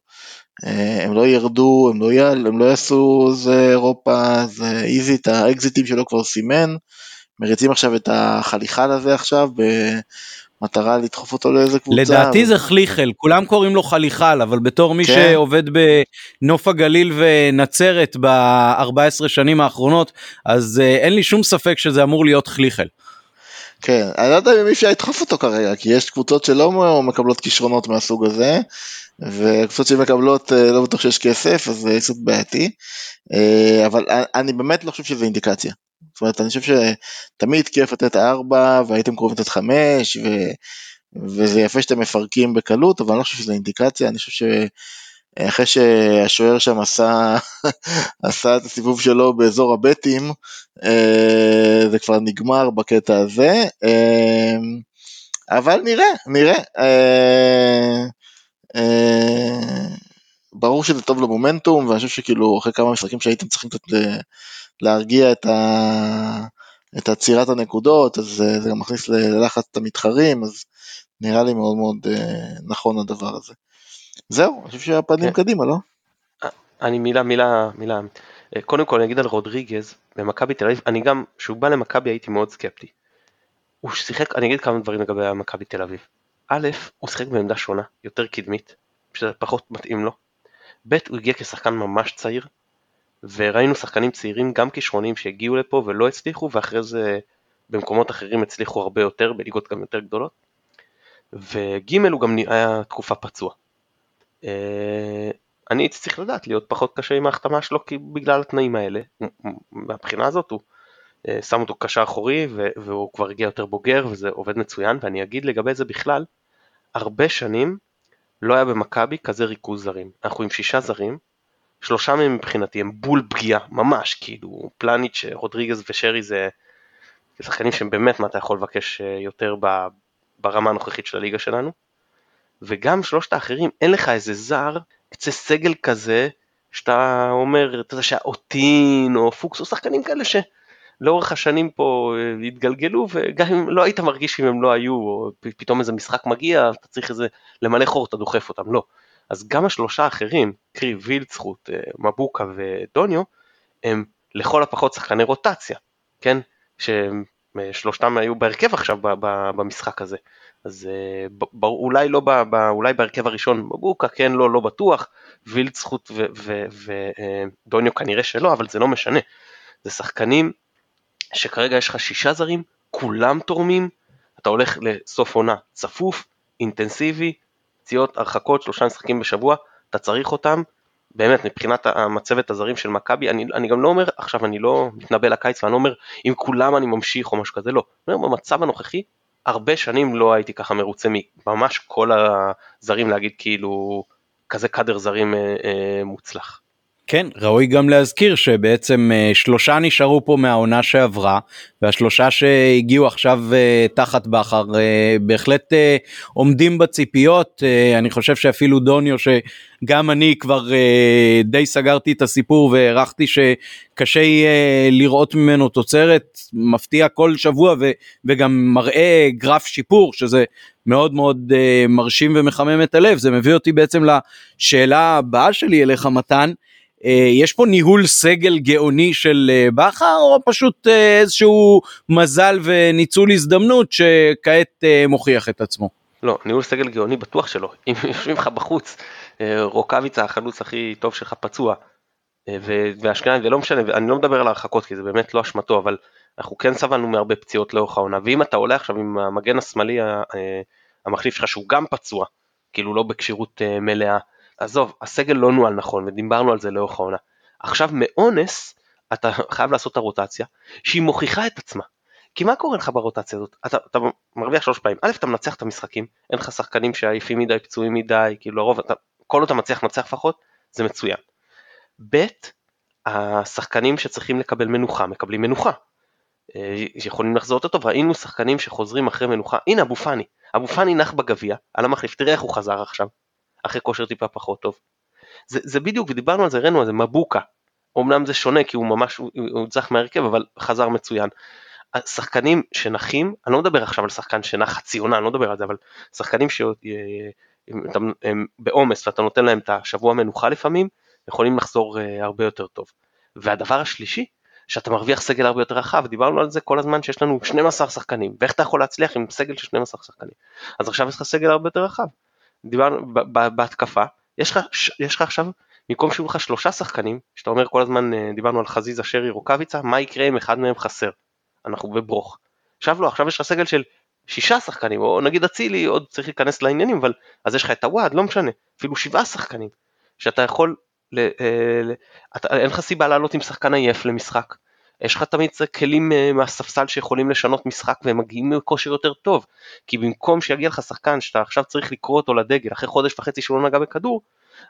אה, הם לא ירדו, הם לא, יעל, הם לא יעשו זה אירופה, זה איזי, את האקזיטים שלו כבר סימן, מריצים עכשיו את החליחל הזה עכשיו, במטרה לדחוף אותו לאיזה קבוצה. לדעתי. זה חליחל, כולם קוראים לו חליחל, אבל בתור מי כן. שעובד בנוף הגליל ונצרת ב-14 שנים האחרונות, אז אה, אין לי שום ספק שזה אמור להיות חליחל. כן, אני לא יודע אם אפשר לדחוף אותו כרגע, כי יש קבוצות שלא מקבלות כישרונות מהסוג הזה, וקבוצות שמקבלות אה, לא בטוח שיש כסף, אז זה קצת בעייתי, אה, אבל אני באמת לא חושב שזה אינדיקציה. זאת אומרת, אני חושב שתמיד כיף לתת ארבע, והייתם קרובים לתת חמש, ו... וזה יפה שאתם מפרקים בקלות, אבל אני לא חושב שזה אינדיקציה, אני חושב ש... אחרי שהשוער שם עשה, עשה את הסיבוב שלו באזור הבטים, אה, זה כבר נגמר בקטע הזה, אה, אבל נראה, נראה. אה, ברור שזה טוב למומנטום, ואני חושב שכאילו אחרי כמה משחקים שהייתם צריכים קצת להרגיע את, ה... את עצירת הנקודות, אז זה גם מכניס ללחץ את המתחרים, אז נראה לי מאוד מאוד נכון הדבר הזה. זהו, אני חושב שהפנים כן. קדימה, לא? אני מילה, מילה, מילה. קודם כל אני אגיד על רודריגז במכבי תל אביב, אני גם, כשהוא בא למכבי הייתי מאוד סקפטי. הוא שיחק, אני אגיד כמה דברים לגבי מכבי תל אביב. א', הוא שיחק בעמדה שונה, יותר קדמית, שזה פחות מתאים לו. ב', הוא הגיע כשחקן ממש צעיר, וראינו שחקנים צעירים, גם כישרונים שהגיעו לפה ולא הצליחו, ואחרי זה במקומות אחרים הצליחו הרבה יותר, בליגות גם יותר גדולות. וג' הוא גם היה תקופה פצוע. אה, אני הייתי צריך לדעת להיות פחות קשה עם ההחתמה שלו בגלל התנאים האלה. מהבחינה הזאת הוא אה, שם אותו קשר אחורי והוא כבר הגיע יותר בוגר וזה עובד מצוין ואני אגיד לגבי זה בכלל, הרבה שנים לא היה במכבי כזה ריכוז זרים. אנחנו עם שישה זרים, שלושה מהם מבחינתי הם בול פגיעה, ממש, כאילו פלניץ', רודריגז ושרי זה שחקנים שהם באמת מה אתה יכול לבקש אה, יותר ברמה הנוכחית של הליגה שלנו. וגם שלושת האחרים, אין לך איזה זר, קצה סגל כזה, שאתה אומר, אתה יודע שהאוטין או פוקס או שחקנים כאלה שלאורך השנים פה אה, התגלגלו וגם אם לא היית מרגיש אם הם לא היו או פתאום איזה משחק מגיע אתה צריך איזה למלא חור אתה דוחף אותם לא. אז גם השלושה האחרים, קרי וילצחוט, אה, מבוקה ודוניו, הם לכל הפחות שחקני רוטציה, כן? ששלושתם היו בהרכב עכשיו במשחק הזה. אז אה, אולי לא, אולי בהרכב הראשון מבוקה, כן, לא, לא בטוח, וילצחוט ודוניו כנראה שלא, אבל זה לא משנה. זה שחקנים שכרגע יש לך שישה זרים, כולם תורמים, אתה הולך לסוף עונה צפוף, אינטנסיבי, פציעות, הרחקות, שלושה משחקים בשבוע, אתה צריך אותם, באמת מבחינת המצבת הזרים של מכבי, אני, אני גם לא אומר, עכשיו אני לא מתנבא לקיץ ואני לא אומר עם כולם אני ממשיך או משהו כזה, לא, אני אומר במצב הנוכחי, הרבה שנים לא הייתי ככה מרוצה מממש כל הזרים להגיד כאילו כזה קאדר זרים אה, אה, מוצלח. כן, ראוי גם להזכיר שבעצם אה, שלושה נשארו פה מהעונה שעברה, והשלושה שהגיעו עכשיו אה, תחת בכר אה, בהחלט עומדים בציפיות, אני חושב שאפילו דוניו שגם אני כבר די סגרתי את הסיפור והערכתי שקשה יהיה לראות ממנו תוצרת, מפתיע כל שבוע וגם מראה גרף שיפור שזה מאוד מאוד מרשים ומחמם את הלב, זה מביא אותי בעצם לשאלה הבאה שלי אליך מתן. אה, יש פה ניהול סגל גאוני של אה, בכר או פשוט אה, איזשהו מזל וניצול הזדמנות שכעת מוכיח את עצמו? לא, ניהול סגל גאוני בטוח שלא. (laughs) אם יושבים לך בחוץ, רוקאביצה החלוץ הכי טוב שלך פצוע, ואשכנזי, ולא משנה, אני לא מדבר על ההרחקות כי זה באמת לא אשמתו, אבל אנחנו כן סבלנו מהרבה פציעות לאורך העונה, ואם אתה עולה עכשיו עם המגן השמאלי המחליף שלך שהוא גם פצוע, כאילו לא בכשירות מלאה, עזוב, הסגל לא נוהל נכון, ודיברנו על זה לאורך העונה. עכשיו מאונס, אתה חייב לעשות את הרוטציה, שהיא מוכיחה את עצמה. כי מה קורה לך ברוטציה הזאת? אתה, אתה מרוויח שלוש פעמים. א', אתה מנצח את המשחקים, אין לך שחקנים שעייפים מדי, פצועים מדי, כאילו לרוב, אתה, כל עוד אתה מצליח לנצח לפחות, זה מצוין. ב', השחקנים שצריכים לקבל מנוחה, מקבלים מנוחה. אה, יכולים לחזור יותר טוב, ראינו שחקנים שחוזרים אחרי מנוחה, הנה אבו פאני, אבו פאני נח בגביע, על המחליף, תראה איך הוא חזר עכשיו, אחרי כושר טיפה פחות טוב. זה, זה בדיוק, ודיברנו על זה, הראינו על זה, מבוקה. אמנם זה שונה כי הוא ממש, הוא, הוא מהרכב, אבל חזר מצוין. השחקנים שנחים, אני לא מדבר עכשיו על שחקן שנח חצי עונה, אני לא מדבר על זה, אבל שחקנים שהם בעומס ואתה נותן להם את השבוע מנוחה לפעמים, יכולים לחזור אה, הרבה יותר טוב. והדבר השלישי, שאתה מרוויח סגל הרבה יותר רחב, דיברנו על זה כל הזמן שיש לנו 12 שחקנים, ואיך אתה יכול להצליח עם סגל של 12 שחקנים. אז עכשיו יש לך סגל הרבה יותר רחב. דיברנו בהתקפה, יש לך, יש לך עכשיו, במקום שיהיו לך שלושה שחקנים, שאתה אומר כל הזמן, אה, דיברנו על חזיזה, שרי, רוקאביצה, מה יקרה אם אחד מהם חסר? אנחנו בברוך. עכשיו לא, עכשיו יש לך סגל של שישה שחקנים, או נגיד אצילי עוד צריך להיכנס לעניינים, אבל אז יש לך את הוואד, לא משנה, אפילו שבעה שחקנים, שאתה יכול, ל, אה, ל, אתה, אין לך סיבה לעלות עם שחקן עייף למשחק, יש לך תמיד כלים אה, מהספסל שיכולים לשנות משחק והם מגיעים מכושר יותר טוב. כי במקום שיגיע לך שחקן שאתה עכשיו צריך לקרוא אותו לדגל אחרי חודש וחצי שהוא לא נגע בכדור,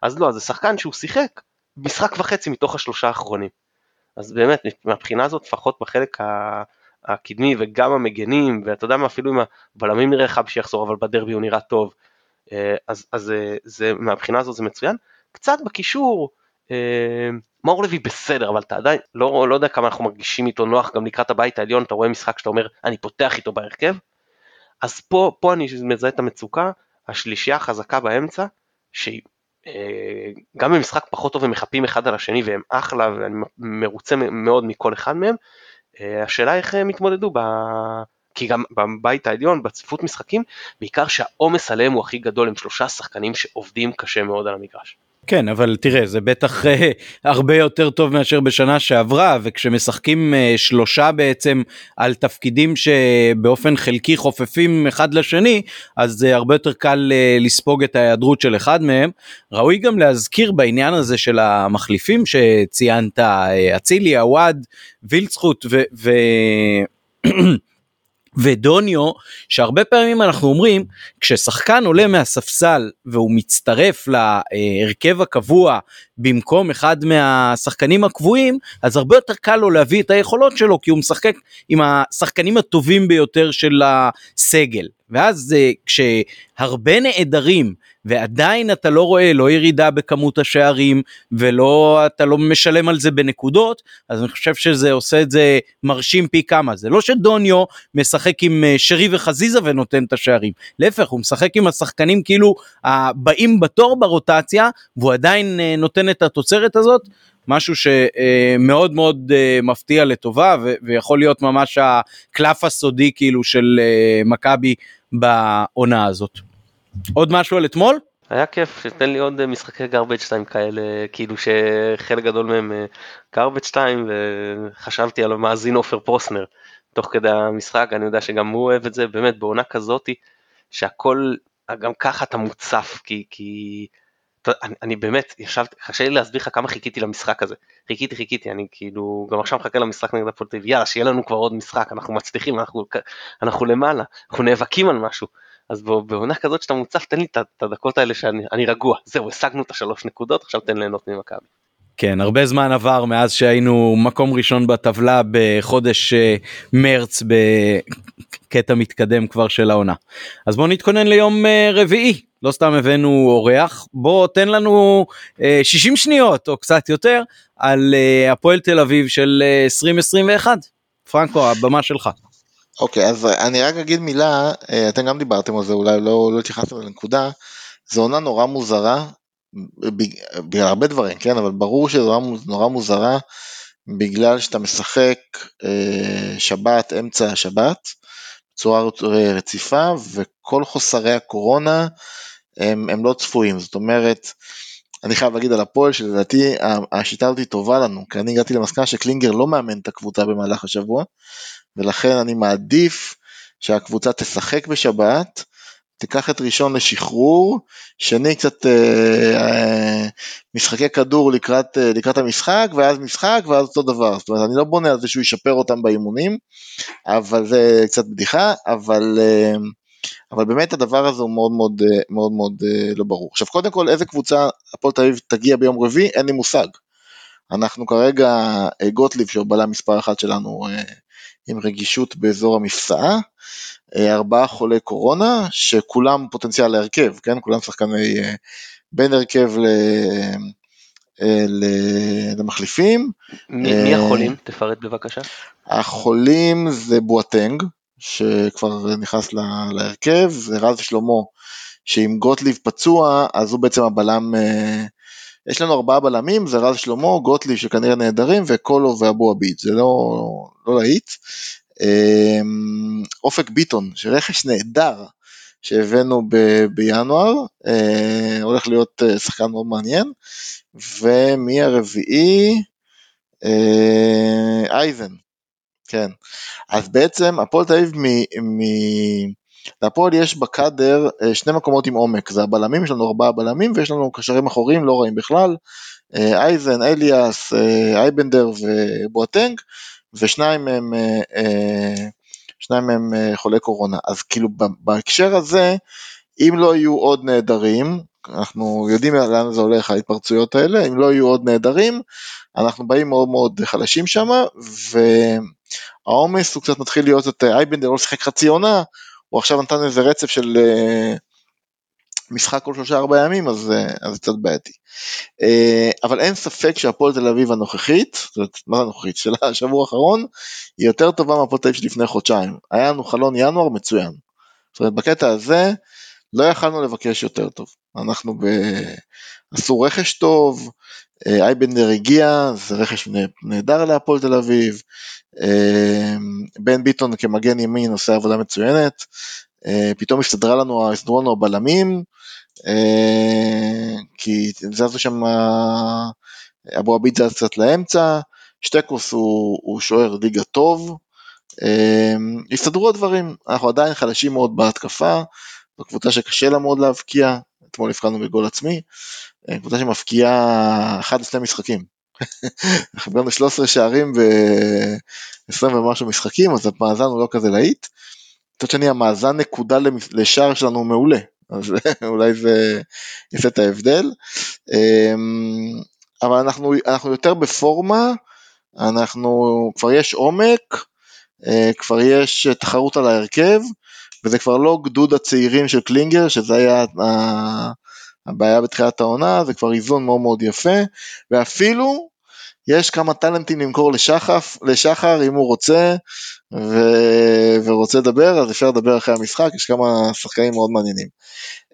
אז לא, זה שחקן שהוא שיחק משחק וחצי מתוך השלושה האחרונים. אז באמת, מהבחינה הזאת, לפחות בחלק הקדמי וגם המגנים, ואתה יודע מה, אפילו עם הבלמים נראה לך שיחזור, אבל בדרבי הוא נראה טוב. אה, אז, אז אה, זה, מהבחינה הזאת זה מצוין. קצת בקישור, מאור לוי בסדר, אבל אתה עדיין לא, לא יודע כמה אנחנו מרגישים איתו נוח גם לקראת הבית העליון, אתה רואה משחק שאתה אומר, אני פותח איתו בהרכב, אז פה, פה אני מזהה את המצוקה, השלישייה החזקה באמצע, שהיא אה, גם במשחק פחות טוב הם מחפים אחד על השני והם אחלה ואני מרוצה מאוד מכל אחד מהם, אה, השאלה איך הם יתמודדו, ב... כי גם בבית העליון, בצפיפות משחקים, בעיקר שהעומס עליהם הוא הכי גדול, הם שלושה שחקנים שעובדים קשה מאוד על המגרש. כן אבל תראה זה בטח אה, הרבה יותר טוב מאשר בשנה שעברה וכשמשחקים אה, שלושה בעצם על תפקידים שבאופן חלקי חופפים אחד לשני אז זה הרבה יותר קל אה, לספוג את ההיעדרות של אחד מהם. ראוי גם להזכיר בעניין הזה של המחליפים שציינת אצילי עווד וילצחוט ו... ו... ודוניו שהרבה פעמים אנחנו אומרים כששחקן עולה מהספסל והוא מצטרף להרכב הקבוע במקום אחד מהשחקנים הקבועים אז הרבה יותר קל לו להביא את היכולות שלו כי הוא משחק עם השחקנים הטובים ביותר של הסגל ואז כשהרבה נעדרים ועדיין אתה לא רואה לא ירידה בכמות השערים ולא אתה לא משלם על זה בנקודות אז אני חושב שזה עושה את זה מרשים פי כמה. זה לא שדוניו משחק עם אה, שרי וחזיזה ונותן את השערים. להפך הוא משחק עם השחקנים כאילו הבאים בתור ברוטציה והוא עדיין אה, נותן את התוצרת הזאת משהו שמאוד מאוד אה, מפתיע לטובה ויכול להיות ממש הקלף הסודי כאילו של מכבי בעונה הזאת. עוד משהו על אתמול? היה כיף, שתן לי עוד אה, משחקי garbage 2 כאלה, כאילו שחלק גדול מהם אה, garbage 2 וחשבתי על המאזין עופר פרוסנר תוך כדי המשחק, אני יודע שגם הוא אוהב את זה, באמת בעונה כזאתי, שהכל, גם ככה אתה מוצף, כי, כי אני, אני באמת, ישבתי, קשה לי להסביר לך כמה חיכיתי למשחק הזה, חיכיתי חיכיתי, אני כאילו, גם עכשיו מחכה למשחק נגד תל יאללה שיהיה לנו כבר עוד משחק, אנחנו מצליחים, אנחנו, אנחנו למעלה, אנחנו נאבקים על משהו. אז בעונה כזאת שאתה מוצף תן לי את הדקות האלה שאני רגוע זהו השגנו את השלוש נקודות עכשיו תן ליהנות ממכבי. כן הרבה זמן עבר מאז שהיינו מקום ראשון בטבלה בחודש אה, מרץ בקטע מתקדם כבר של העונה. אז בוא נתכונן ליום אה, רביעי לא סתם הבאנו אורח בוא תן לנו 60 אה, שניות או קצת יותר על הפועל תל אביב של 2021 פרנקו הבמה שלך. אוקיי, אז אני רק אגיד מילה, אתם גם דיברתם על זה, אולי לא, לא התייחסתם לנקודה, זו עונה נורא מוזרה, בגלל הרבה דברים, כן, אבל ברור שזו נורא מוזרה, בגלל שאתה משחק אה, שבת, אמצע השבת, בצורה רציפה, וכל חוסרי הקורונה הם, הם לא צפויים, זאת אומרת, אני חייב להגיד על הפועל שלדעתי השיטה הזאת טובה לנו, כי אני הגעתי למסקנה שקלינגר לא מאמן את הקבוצה במהלך השבוע, ולכן אני מעדיף שהקבוצה תשחק בשבת, תיקח את ראשון לשחרור, שני קצת אה, אה, משחקי כדור לקראת, אה, לקראת המשחק, ואז משחק, ואז אותו דבר. זאת אומרת, אני לא בונה על זה שהוא ישפר אותם באימונים, אבל זה קצת בדיחה, אבל, אה, אבל באמת הדבר הזה הוא מאוד מאוד אה, מאוד, מאוד אה, לא ברור. עכשיו, קודם כל, איזה קבוצה הפועל תל אביב תגיע ביום רביעי, אין לי מושג. אנחנו כרגע, אה, גוטליב, שהוא בלם מספר אחת שלנו, אה, עם רגישות באזור המפסעה, ארבעה חולי קורונה שכולם פוטנציאל להרכב, כן? כולם שחקני אה, בין הרכב ל... אה, למחליפים. מי, מי החולים? תפרט בבקשה. החולים זה בואטנג, שכבר נכנס להרכב, זה רז שלמה, שאם גוטליב פצוע, אז הוא בעצם הבלם, יש לנו ארבעה בלמים, זה רז שלמה, גוטליב שכנראה נהדרים, וקולו ואבו עביד, זה לא, לא להיט. אמ, אופק ביטון, שרכש נהדר שהבאנו ב- בינואר, אה, הולך להיות אה, שחקן מאוד מעניין, ומהרביעי, אה, אייזן, כן. אז בעצם הפועל תל אביב, להפועל יש בקאדר שני מקומות עם עומק, זה הבלמים, יש לנו ארבעה בלמים ויש לנו קשרים אחוריים לא רעים בכלל, אייזן, אליאס, אייבנדר ובואטנג, ושניים מהם, אה, אה, שניים מהם אה, חולי קורונה. אז כאילו בהקשר הזה, אם לא יהיו עוד נעדרים, אנחנו יודעים לאן זה הולך ההתפרצויות האלה, אם לא יהיו עוד נעדרים, אנחנו באים מאוד מאוד חלשים שם, והעומס הוא קצת מתחיל להיות, את אייבנדר לא שיחק חצי עונה, הוא עכשיו נתן איזה רצף של משחק כל שלושה ארבעה ימים, אז זה קצת בעייתי. אה, אבל אין ספק שהפועל תל אביב הנוכחית, זאת אומרת, מה זה הנוכחית? של השבוע האחרון, היא יותר טובה מהפועל תל אביב שלפני חודשיים. היה לנו חלון ינואר מצוין. זאת אומרת, בקטע הזה, לא יכלנו לבקש יותר טוב. אנחנו ב... עשו רכש טוב, אה, אייבנדר הגיע, זה רכש נהדר להפועל תל אביב, אה, בן ביטון כמגן ימין עושה עבודה מצוינת, פתאום הסתדרה לנו, הסתדרו לנו הבלמים, כי זזו שם, אבו עביד זז קצת לאמצע, שטקוס הוא, הוא שוער ליגה טוב, הסתדרו הדברים, אנחנו עדיין חלשים מאוד בהתקפה, זו קבוצה שקשה לה מאוד להבקיע, אתמול הבחנו בגול עצמי, קבוצה שמבקיעה אחד לשני משחקים. (laughs) אנחנו הגענו 13 שערים ב-20 ומשהו משחקים, אז המאזן הוא לא כזה להיט. מצד שני המאזן נקודה לשער שלנו מעולה, אז (laughs) אולי זה יעשה את ההבדל. אמ, אבל אנחנו, אנחנו יותר בפורמה, אנחנו, כבר יש עומק, אה, כבר יש תחרות על ההרכב, וזה כבר לא גדוד הצעירים של קלינגר, שזה היה הבעיה בתחילת העונה, זה כבר איזון מאוד מאוד יפה, ואפילו יש כמה טאלנטים למכור לשחף, לשחר אם הוא רוצה ו... ורוצה לדבר, אז אפשר לדבר אחרי המשחק, יש כמה שחקנים מאוד מעניינים.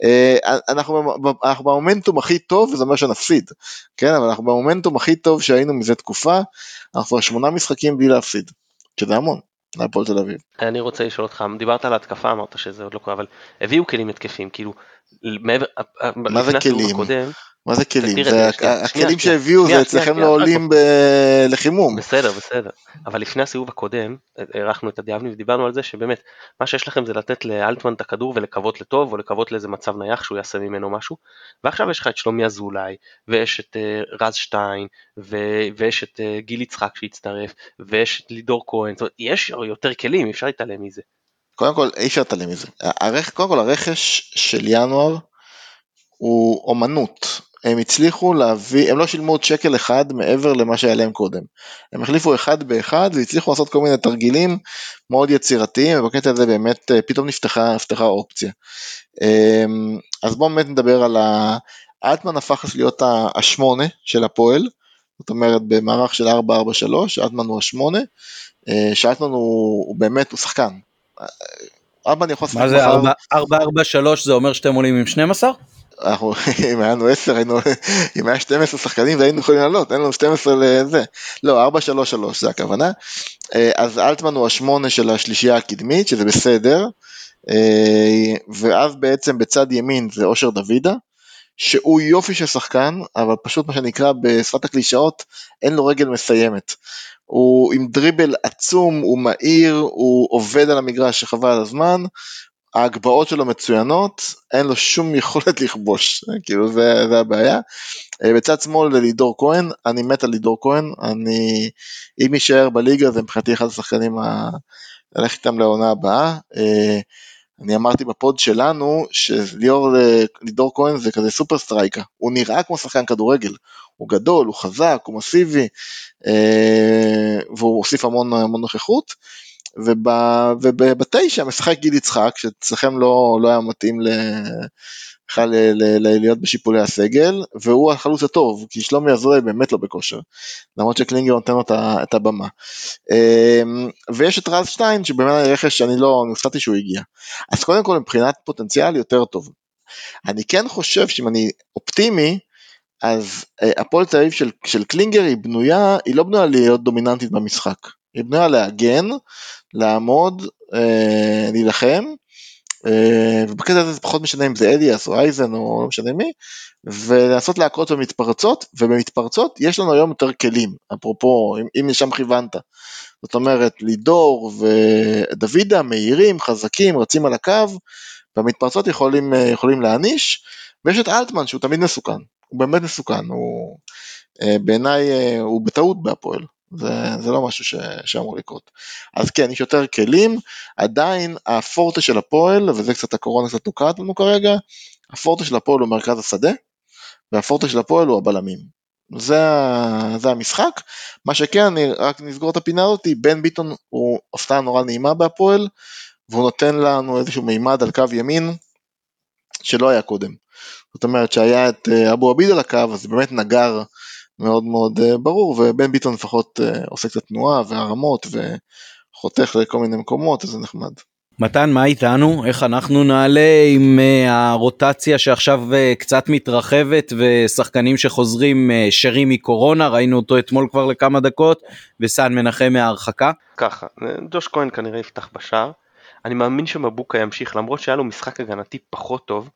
אה, אנחנו, אנחנו במומנטום הכי טוב, וזה אומר שנפסיד, כן, אבל אנחנו במומנטום הכי טוב שהיינו מזה תקופה, אנחנו כבר שמונה משחקים בלי להפסיד, שזה המון. להפועל תל אביב. אני רוצה לשאול אותך, דיברת על התקפה, אמרת שזה עוד לא קורה, אבל הביאו כלים התקפים, כאילו, מעבר, מה זה כלים? הקודם, מה זה כלים? זה הכלים שהביאו זה אצלכם לא עולים לחימום. בסדר, בסדר. אבל לפני הסיבוב הקודם, הארכנו את הדיאבני ודיברנו על זה שבאמת, מה שיש לכם זה לתת לאלטמן את הכדור ולקוות לטוב, או לקוות לאיזה מצב נייח שהוא יעשה ממנו משהו. ועכשיו יש לך את שלומי אזולאי, ויש את אה, רז שטיין, ויש את אה, גיל יצחק שהצטרף, ויש את לידור כהן, יש יותר כלים, אפשר להתעלם מזה. קודם כל, אי אפשר להתעלם מזה. קודם כל, הרכש של ינואר הוא אומנות. הם הצליחו להביא, הם לא שילמו עוד שקל אחד מעבר למה שהיה להם קודם. הם החליפו אחד באחד והצליחו לעשות כל מיני תרגילים מאוד יצירתיים, ובקטע הזה באמת אה, פתאום נפתחה, נפתחה אופציה. אמ, אז בואו באמת נדבר על ה... אלטמן הפך להיות השמונה של הפועל, זאת אומרת במערך של 4-4-3, אלטמן הוא השמונה, אה, שאלטמן הוא, הוא באמת, הוא שחקן. אלטמן יכול לשחק... מה זה 4-4-3 זה אומר שאתם עולים עם 12? אנחנו, אם היה לנו 10, היינו, אם היה 12 שחקנים והיינו יכולים לעלות, אין לנו 12 לזה. לא, 4-3-3 זה הכוונה. אה, אז אלטמן הוא השמונה של השלישייה הקדמית, שזה בסדר. אה, ואז בעצם בצד ימין זה אושר דוידה, שהוא יופי של שחקן, אבל פשוט מה שנקרא בשפת הקלישאות, אין לו רגל מסיימת. הוא עם דריבל עצום, הוא מהיר, הוא עובד על המגרש שחבל על הזמן, ההגבהות שלו מצוינות, אין לו שום יכולת לכבוש, כאילו זה, זה הבעיה. אה, בצד שמאל ללידור כהן, אני מת על לידור כהן, אני, אם יישאר בליגה זה מבחינתי אחד השחקנים ה... ללכת איתם לעונה הבאה. אה, אני אמרתי בפוד שלנו שלידור כהן זה כזה סופר סטרייקה, הוא נראה כמו שחקן כדורגל, הוא גדול, הוא חזק, הוא מסיבי, אה, והוא הוסיף המון, המון נוכחות. וב, ובתשע משחק גיל יצחק, שאצלכם לא, לא היה מתאים ל... בכלל להיות בשיפולי הסגל, והוא החלוץ הטוב, כי שלומי אזולאי באמת לא בכושר, למרות שקלינגר נותן לו את הבמה. אמ, ויש את רז שטיין, שבאמת רכש שאני לא, נפסדתי שהוא הגיע. אז קודם כל מבחינת פוטנציאל יותר טוב. אני כן חושב שאם אני אופטימי, אז אה, הפועל תל אביב של, של קלינגר היא בנויה, היא לא בנויה להיות דומיננטית במשחק. היא בנויה להגן, לעמוד, אה, להילחם, אה, ובקטע הזה זה פחות משנה אם זה אליאס או אייזן או לא משנה מי, ולנסות להכות במתפרצות, ובמתפרצות יש לנו היום יותר כלים, אפרופו, אם, אם לשם כיוונת. זאת אומרת, לידור ודוידה מהירים, חזקים, רצים על הקו, והמתפרצות יכולים, אה, יכולים להעניש, ויש את אלטמן שהוא תמיד מסוכן, הוא באמת מסוכן, הוא אה, בעיניי, הוא בטעות בהפועל. זה, זה לא משהו ש, שאמור לקרות. אז כן, יש יותר כלים, עדיין הפורטה של הפועל, וזה קצת הקורונה קצת תוקעת לנו כרגע, הפורטה של הפועל הוא מרכז השדה, והפורטה של הפועל הוא הבלמים. זה, זה המשחק. מה שכן, אני רק נסגור את הפינה הזאתי, בן ביטון הוא הפתעה נורא נעימה בהפועל, והוא נותן לנו איזשהו מימד על קו ימין, שלא היה קודם. זאת אומרת שהיה את אה, אבו עביד על הקו, אז באמת נגר מאוד מאוד אה, ברור, ובן ביטון לפחות אה, עושה קצת תנועה והרמות וחותך לכל מיני מקומות, אז זה נחמד. מתן, מה איתנו? איך אנחנו נעלה עם uh, הרוטציה שעכשיו uh, קצת מתרחבת ושחקנים שחוזרים uh, שרים מקורונה, ראינו אותו אתמול כבר לכמה דקות, וסן מנחם מההרחקה? ככה, ג'וש כהן כנראה יפתח בשער. אני מאמין שמבוקה ימשיך, למרות שהיה לו משחק הגנתי פחות טוב,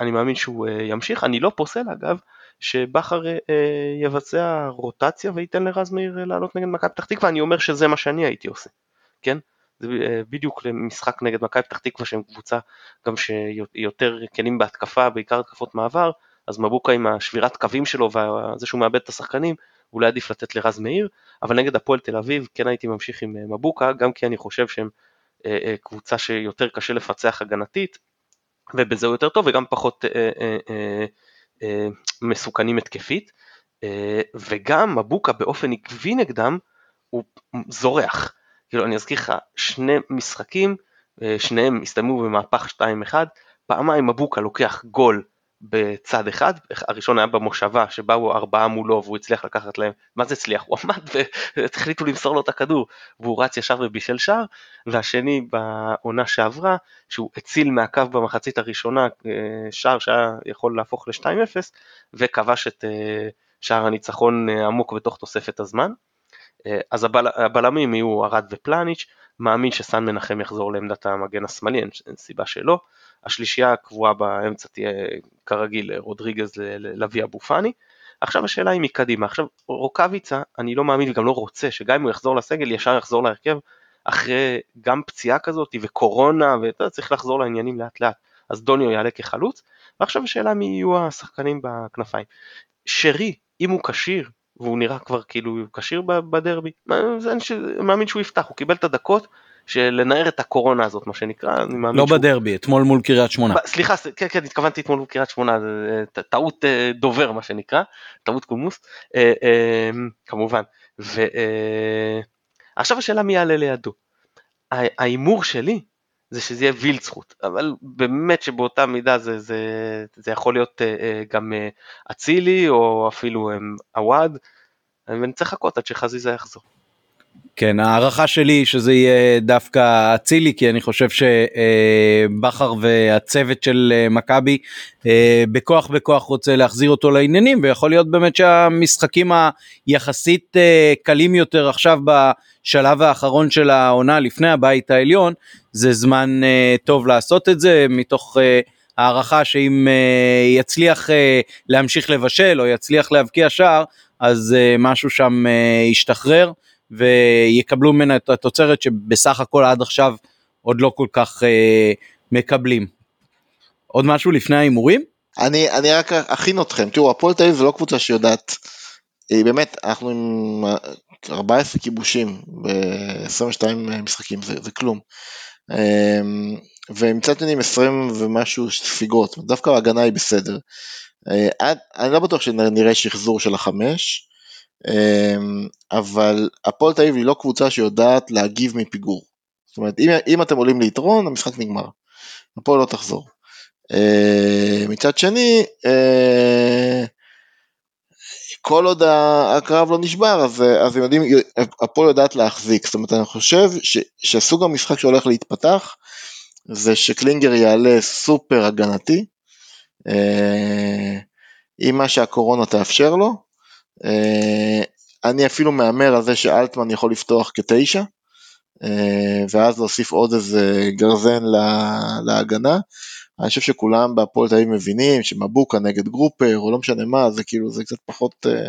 אני מאמין שהוא ימשיך, אני לא פוסל אגב שבכר יבצע רוטציה וייתן לרז מאיר לעלות נגד מכבי פתח תקווה, אני אומר שזה מה שאני הייתי עושה, כן? זה בדיוק למשחק נגד מכבי פתח תקווה שהם קבוצה גם שיותר כלים בהתקפה, בעיקר התקפות מעבר, אז מבוקה עם השבירת קווים שלו וזה שהוא מאבד את השחקנים, אולי עדיף לתת לרז מאיר, אבל נגד הפועל תל אביב כן הייתי ממשיך עם מבוקה, גם כי אני חושב שהם קבוצה שיותר קשה לפצח הגנתית, ובזה הוא יותר טוב וגם פחות אה, אה, אה, אה, מסוכנים התקפית, אה, וגם מבוקה באופן עקבי נגדם הוא זורח. כאילו אני אזכיר לך, שני משחקים, אה, שניהם הסתיימו במהפך 2-1, פעמיים מבוקה לוקח גול בצד אחד, הראשון היה במושבה שבאו ארבעה מולו והוא הצליח לקחת להם, מה זה הצליח? הוא עמד והחליטו למסור לו את הכדור והוא רץ ישר ובישל שער, והשני בעונה שעברה שהוא הציל מהקו במחצית הראשונה אה, שער שהיה יכול להפוך ל-2-0 וכבש את אה, שער הניצחון אה, עמוק בתוך תוספת הזמן. אז הבל, הבלמים יהיו ארד ופלניץ', מאמין שסן מנחם יחזור לעמדת המגן השמאלי, אין, אין סיבה שלא. השלישייה הקבועה באמצע תהיה כרגיל רודריגז לוי אבו פאני. עכשיו השאלה היא מקדימה, עכשיו רוקאביצה אני לא מאמין וגם לא רוצה שגם אם הוא יחזור לסגל ישר יחזור להרכב אחרי גם פציעה כזאת וקורונה ואתה צריך לחזור לעניינים לאט לאט, אז דוניו יעלה כחלוץ, ועכשיו השאלה מי יהיו השחקנים בכנפיים. שרי, אם הוא כשיר, והוא נראה כבר כאילו הוא כשיר בדרבי, אני מאמין שהוא יפתח, הוא קיבל את הדקות, של לנער את הקורונה הזאת מה שנקרא, אני מאמין לא שהוא... בדרבי, אתמול מול קריית שמונה. סליחה, כן כן התכוונתי אתמול מול קריית שמונה, טעות אה, דובר מה שנקרא, טעות קולמוס, אה, אה, כמובן. ועכשיו השאלה מי יעלה לידו. ההימור שלי זה שזה יהיה וילצחוט, אבל באמת שבאותה מידה זה, זה, זה יכול להיות גם אצילי או אפילו עווד, ואני צריך לחכות עד שחזיזה יחזור. כן, הערכה שלי שזה יהיה דווקא אצילי, כי אני חושב שבכר והצוות של אה, מכבי אה, בכוח בכוח רוצה להחזיר אותו לעניינים, ויכול להיות באמת שהמשחקים היחסית אה, קלים יותר עכשיו בשלב האחרון של העונה לפני הבית העליון, זה זמן טוב לעשות את זה, מתוך... הערכה שאם יצליח להמשיך לבשל או יצליח להבקיע שער, אז משהו שם ישתחרר. ויקבלו ממנה את התוצרת שבסך הכל עד עכשיו עוד לא כל כך אה, מקבלים. עוד משהו לפני ההימורים? אני, אני רק אכין אתכם, תראו הפועל תל אביב זה לא קבוצה שיודעת, היא באמת, אנחנו עם 14 כיבושים ב-22 משחקים, זה, זה כלום. ומצד שני עם 20 ומשהו ספיגות, דווקא ההגנה היא בסדר. אה, אני לא בטוח שנראה שחזור של החמש, אבל הפועל תל אביב היא לא קבוצה שיודעת להגיב מפיגור. זאת אומרת, אם, אם אתם עולים ליתרון, המשחק נגמר. הפועל לא תחזור. אמ, מצד שני, אמ, כל עוד הקרב לא נשבר, אז, אז הם יודעים, הפועל יודעת להחזיק. זאת אומרת, אני חושב ש, שסוג המשחק שהולך להתפתח, זה שקלינגר יעלה סופר הגנתי, עם מה שהקורונה תאפשר לו, אה, אני אפילו מהמר על זה שאלטמן יכול לפתוח כתשע, אה, ואז להוסיף עוד איזה גרזן להגנה. אני חושב שכולם בהפועל תל אביב מבינים שמבוקה נגד גרופר או לא משנה מה, זה כאילו זה קצת פחות, אה,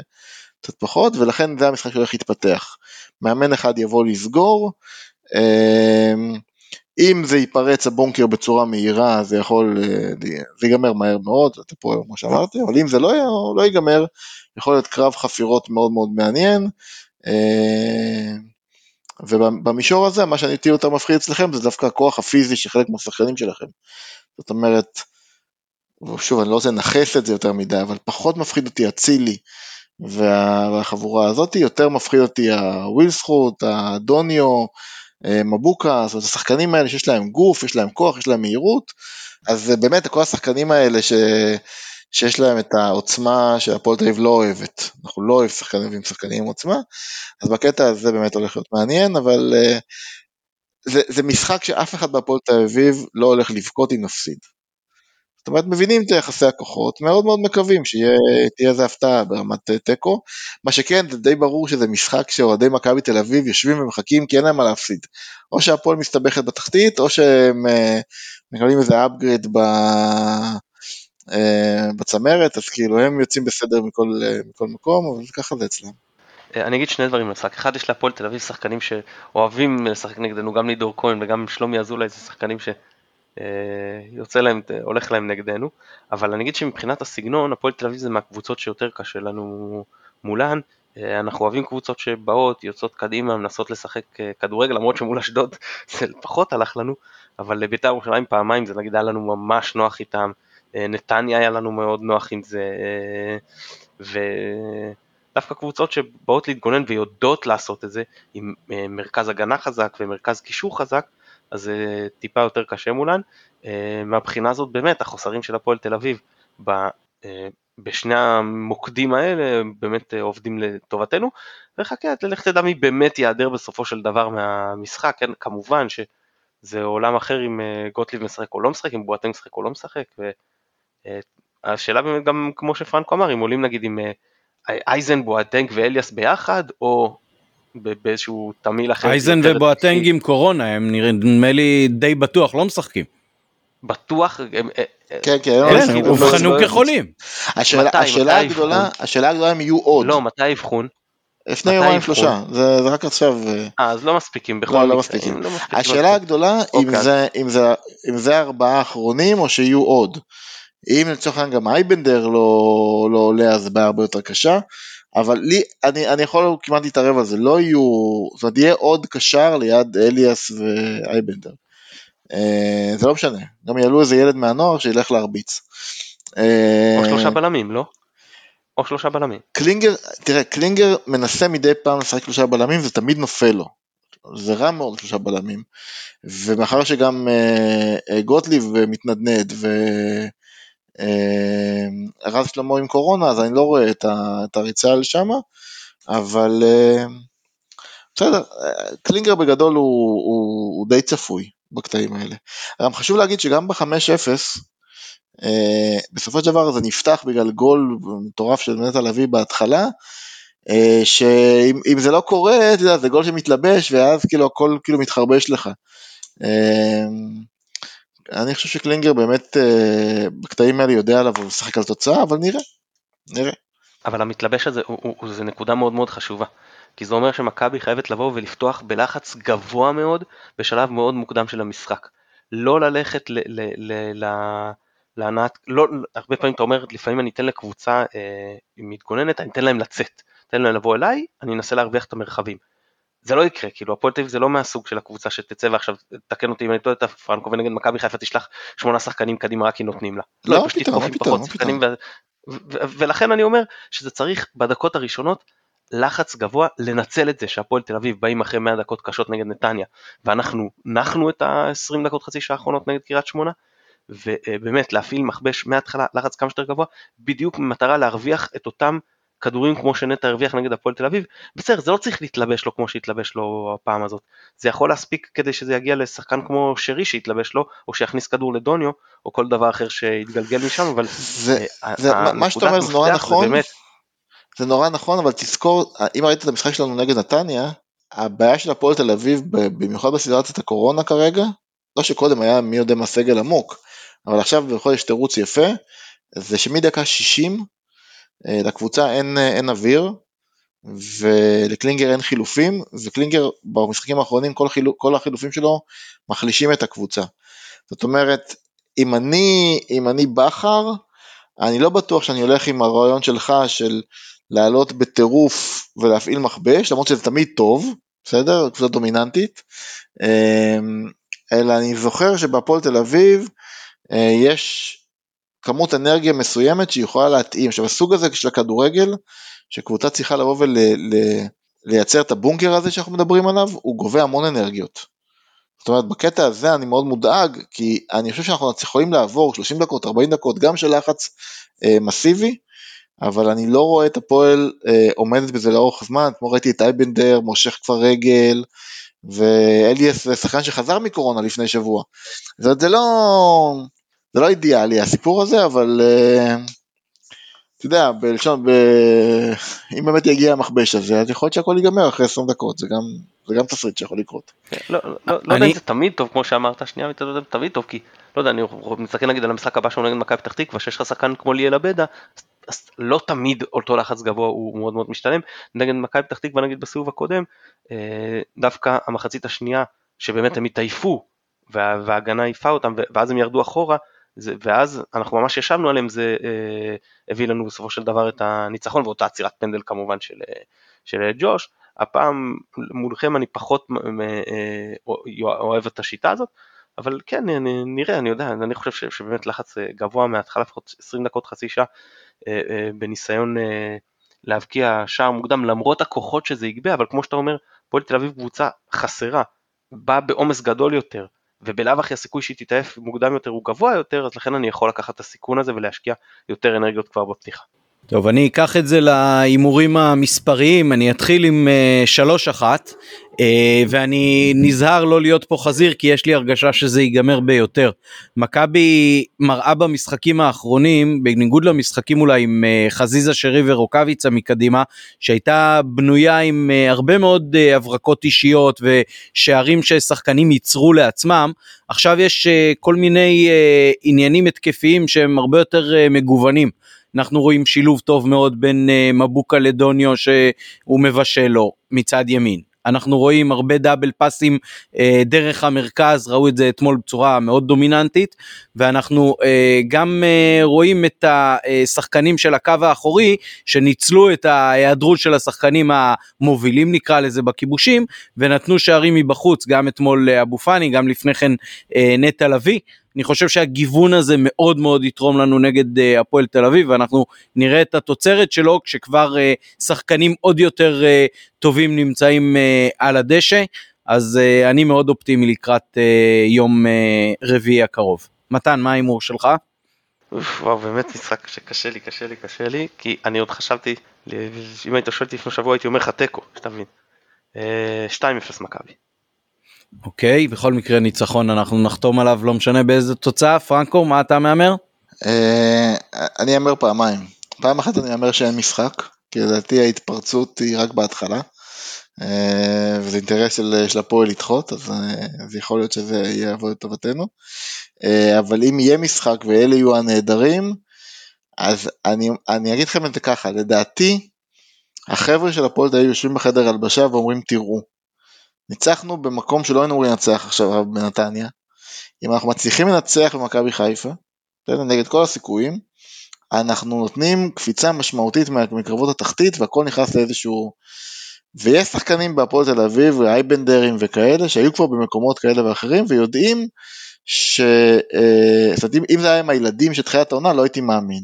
קצת פחות, ולכן זה המשחק שהולך להתפתח. מאמן אחד יבוא לסגור, אם זה ייפרץ הבונקר בצורה מהירה זה יכול, זה ייגמר מהר מאוד, אתה פה כמו שאמרתי, אבל אם זה לא, לא ייגמר, יכול להיות קרב חפירות מאוד מאוד מעניין. אה, ובמישור הזה, מה שאני אותי יותר מפחיד אצלכם זה דווקא הכוח הפיזי של חלק מהשחקנים שלכם. זאת אומרת, שוב, אני לא רוצה לנכס את זה יותר מדי, אבל פחות מפחיד אותי אצילי והחבורה הזאת, יותר מפחיד אותי הווילסחוט, הדוניו, אה, מבוקה, זאת אומרת, השחקנים האלה שיש להם גוף, יש להם כוח, יש להם מהירות, אז באמת כל השחקנים האלה ש... שיש להם את העוצמה שהפועל תל אביב לא אוהבת. אנחנו לא אוהבים שחקנים עם שחקנים עם עוצמה, אז בקטע הזה באמת הולך להיות מעניין, אבל uh, זה, זה משחק שאף אחד בהפועל תל אביב לא הולך לבכות אם נפסיד. זאת אומרת, מבינים את יחסי הכוחות, מאוד מאוד מקווים שתהיה איזה הפתעה ברמת אה, תיקו. מה שכן, זה די ברור שזה משחק שאוהדי מכבי תל אביב יושבים ומחכים כי אין להם מה להפסיד. או שהפועל מסתבכת בתחתית, או שהם uh, מקבלים איזה upgrade ב... אה, בצמרת, אז כאילו הם יוצאים בסדר מכל, אה, מכל מקום, אבל ככה זה אצלם. אני אגיד שני דברים למשחק, אחד יש להפועל תל אביב שחקנים שאוהבים לשחק נגדנו, גם לידור כהן וגם שלומי אזולאי זה שחקנים שיוצא להם, הולך להם נגדנו, אבל אני אגיד שמבחינת הסגנון, הפועל תל אביב זה מהקבוצות שיותר קשה לנו מולן, אנחנו אוהבים קבוצות שבאות, יוצאות קדימה, מנסות לשחק כדורגל, למרות שמול אשדוד (laughs) זה פחות הלך לנו, אבל לבית"ר ירושלים פעמיים זה נגיד היה לנו ממש נוח איתם, נתניה היה לנו מאוד נוח עם זה, ודווקא קבוצות שבאות להתגונן ויודעות לעשות את זה, עם מרכז הגנה חזק ומרכז קישור חזק, אז זה טיפה יותר קשה מולן. מהבחינה הזאת באמת החוסרים של הפועל תל אביב בשני המוקדים האלה באמת עובדים לטובתנו, וחכה, לך תדע מי באמת ייעדר בסופו של דבר מהמשחק, כן, כמובן שזה עולם אחר אם גוטליב משחק או לא משחק, אם בואטנג משחק או לא משחק, והשאלה באמת גם כמו שפרנקו אמר, אם עולים נגיד עם אייזן, בואטנג ואליאס ביחד, או באיזשהו תמיל אחר. אייזן ובואטנג עם קורונה, הם נראה לי די בטוח לא משחקים. בטוח, כן, כן, אובחנו כחולים. השאלה הגדולה, השאלה הגדולה אם יהיו עוד. לא, מתי האבחון? לפני יומיים שלושה, זה רק עכשיו. אה, אז לא מספיקים בכל מקרה. לא, לא מספיקים. השאלה הגדולה, אם זה ארבעה אחרונים או שיהיו עוד. אם לצורך העניין גם אייבנדר לא עולה אז בעיה הרבה יותר קשה. אבל לי, אני, אני יכול כמעט להתערב על זה, לא יהיו, זאת אומרת יהיה עוד קשר ליד אליאס ואייבנדר. אה, זה לא משנה, גם יעלו איזה ילד מהנוער שילך להרביץ. אה, או שלושה בלמים, לא? או שלושה בלמים. קלינגר, תראה, קלינגר מנסה מדי פעם לשחק שלושה בלמים, זה תמיד נופל לו. זה רע מאוד שלושה בלמים. ומאחר שגם אה, גוטליב מתנדנד ורז שלמה עם קורונה, אז אני לא רואה את הריצה על שמה, אבל בסדר, קלינגר בגדול הוא, הוא, הוא די צפוי. בקטעים האלה. גם חשוב להגיד שגם ב-5-0, אה, בסופו של דבר זה נפתח בגלל גול מטורף של נטע לביא בהתחלה, אה, שאם זה לא קורה, אתה יודע, זה גול שמתלבש ואז כאילו הכל כאילו מתחרבש לך. אה, אני חושב שקלינגר באמת אה, בקטעים האלה יודע לבוא ולשחק על תוצאה, אבל נראה, נראה. אבל המתלבש הזה, הוא, הוא, הוא, זה נקודה מאוד מאוד חשובה. כי זה אומר שמכבי חייבת לבוא ולפתוח בלחץ גבוה מאוד בשלב מאוד מוקדם של המשחק. לא ללכת להנעת, לא, הרבה פעמים אתה אומר, לפעמים אני אתן לקבוצה אה, מתגוננת, אני אתן להם לצאת, אתן להם לבוא אליי, אני אנסה להרוויח את המרחבים. זה לא יקרה, כאילו הפועל תל אביב זה לא מהסוג של הקבוצה שתצא ועכשיו, תקן אותי אם אני טועה, את פרנקו ונגד מכבי חיפה תשלח שמונה שחקנים קדימה רק כי נותנים לה. לא, לא פתאום, לא פתאום, לא פתאום. ולכן אני אומר שזה צריך בדקות הראשונות לחץ גבוה לנצל את זה שהפועל תל אביב באים אחרי 100 דקות קשות נגד נתניה ואנחנו נחנו את ה-20 דקות חצי שעה האחרונות נגד קריית שמונה ובאמת להפעיל מכבש מההתחלה לחץ כמה שיותר גבוה בדיוק במטרה להרוויח את אותם כדורים כמו שנטע הרוויח נגד הפועל תל אביב בסדר זה לא צריך להתלבש לו כמו שהתלבש לו הפעם הזאת. זה יכול להספיק כדי שזה יגיע לשחקן כמו שרי שיתלבש לו או שיכניס כדור לדוניו או כל דבר אחר שיתגלגל משם אבל זה, זה, מה שאתה אומר זה נורא נכון. באמת, זה נורא נכון, אבל תזכור, אם ראית את המשחק שלנו נגד נתניה, הבעיה של הפועל תל אביב, במיוחד בסיטואציית הקורונה כרגע, לא שקודם היה מי יודע מה סגל עמוק, אבל עכשיו בכל יש תירוץ יפה, זה שמדקה 60 אה, לקבוצה אין, אה, אין אוויר, ולקלינגר אין חילופים, וקלינגר במשחקים האחרונים כל, חילופ, כל החילופים שלו מחלישים את הקבוצה. זאת אומרת, אם אני, אם אני בכר, אני לא בטוח שאני הולך עם הרעיון שלך של לעלות בטירוף ולהפעיל מכבש, למרות שזה תמיד טוב, בסדר? קבוצה דומיננטית. אמ, אלא אני זוכר שבהפועל תל אביב אה, יש כמות אנרגיה מסוימת שיכולה להתאים. עכשיו הסוג הזה של הכדורגל, שקבוצה צריכה לבוא ולייצר את הבונקר הזה שאנחנו מדברים עליו, הוא גובה המון אנרגיות. זאת אומרת בקטע הזה אני מאוד מודאג, כי אני חושב שאנחנו יכולים לעבור 30 דקות, 40 דקות, גם של לחץ אה, מסיבי, אבל אני לא רואה את הפועל אה, עומדת בזה לאורך זמן, כמו ראיתי את אייבנדר, מושך כבר רגל, ואליאס זה שחקן שחזר מקורונה לפני שבוע. זאת אומרת, זה לא, זה לא אידיאלי הסיפור הזה, אבל, אה, אתה יודע, בלשון, ב... אם באמת יגיע המכבש הזה, אז יכול להיות שהכל ייגמר אחרי 20 דקות, זה גם, זה גם תסריט שיכול לקרות. כן, לא, לא, לא, לא יודע אם זה תמיד טוב, כמו שאמרת, שנייה, זה תמיד טוב, כי, לא יודע, אני מסתכל נגיד על המשחק הבא שלנו נגד מכבי פתח תקווה, שיש לך שחקן כמו ליאל עבדה, אז לא תמיד אותו לחץ גבוה הוא מאוד מאוד משתלם. נגד מכבי פתח תקווה נגיד בסיבוב הקודם, אה, דווקא המחצית השנייה, שבאמת הם התעייפו, וההגנה העיפה אותם, ואז הם ירדו אחורה, זה, ואז אנחנו ממש ישבנו עליהם, זה אה, הביא לנו בסופו של דבר את הניצחון ואותה עצירת פנדל כמובן של, אה, של ג'וש. הפעם מולכם אני פחות אה, אוהב את השיטה הזאת, אבל כן, נראה, אני יודע, אני חושב שבאמת לחץ אה, גבוה מההתחלה, לפחות 20 דקות, חצי שעה, אה, אה, בניסיון להבקיע שער מוקדם, למרות הכוחות שזה יגבה, אבל כמו שאתה אומר, פועל תל אביב קבוצה חסרה, באה בעומס גדול יותר, ובלאו הכי הסיכוי שהיא תתעף מוקדם יותר הוא גבוה יותר, אז לכן אני יכול לקחת את הסיכון הזה ולהשקיע יותר אנרגיות כבר בפתיחה. טוב, אני אקח את זה להימורים המספריים, אני אתחיל עם uh, שלוש אחת, uh, ואני נזהר לא להיות פה חזיר כי יש לי הרגשה שזה ייגמר ביותר. מכבי מראה במשחקים האחרונים, בניגוד למשחקים אולי עם uh, חזיזה שרי ורוקאביצה מקדימה, שהייתה בנויה עם הרבה מאוד הברקות אישיות ושערים ששחקנים ייצרו לעצמם, עכשיו יש כל מיני עניינים התקפיים שהם הרבה יותר מגוונים. אנחנו רואים שילוב טוב מאוד בין uh, מבוקה לדוניו שהוא מבשל לו מצד ימין. אנחנו רואים הרבה דאבל פאסים אה, דרך המרכז, ראו את זה אתמול בצורה מאוד דומיננטית, ואנחנו אה, גם אה, רואים את השחקנים של הקו האחורי, שניצלו את ההיעדרות של השחקנים המובילים נקרא לזה בכיבושים, ונתנו שערים מבחוץ, גם אתמול אה, אבו פאני, גם לפני כן אה, נטע לביא. אני חושב שהגיוון הזה מאוד מאוד יתרום לנו נגד uh, הפועל תל אביב ואנחנו נראה את התוצרת שלו כשכבר uh, שחקנים עוד יותר uh, טובים נמצאים uh, על הדשא אז uh, אני מאוד אופטימי לקראת uh, יום uh, רביעי הקרוב. מתן מה ההימור שלך? וואו באמת משחק שקשה לי קשה לי קשה לי כי אני עוד חשבתי אם היית שואל אותי לפני שבוע הייתי אומר לך תיקו שתבין 2-0 מכבי. אוקיי, בכל מקרה ניצחון אנחנו נחתום עליו לא משנה באיזה תוצאה. פרנקו, מה אתה מהמר? אה, אני אאמר פעמיים. פעם אחת אני אאמר שאין משחק, כי לדעתי ההתפרצות היא רק בהתחלה. אה, וזה אינטרס של, של הפועל לדחות, אז אה, יכול להיות שזה יעבוד לטובתנו. אבל אם יהיה משחק ואלה יהיו הנעדרים, אז אני, אני אגיד לכם את זה ככה, לדעתי, החבר'ה של הפועל תל אביב יושבים בחדר הלבשה ואומרים תראו, ניצחנו במקום שלא היינו אמורים לנצח עכשיו בנתניה. אם אנחנו מצליחים לנצח במכבי חיפה, נגד כל הסיכויים, אנחנו נותנים קפיצה משמעותית מקרבות התחתית והכל נכנס לאיזשהו... ויש שחקנים בהפועל תל אביב, אייבנדרים וכאלה, שהיו כבר במקומות כאלה ואחרים, ויודעים ש... אה, זאת אומרת, אם זה היה עם הילדים של תחילת העונה, לא הייתי מאמין.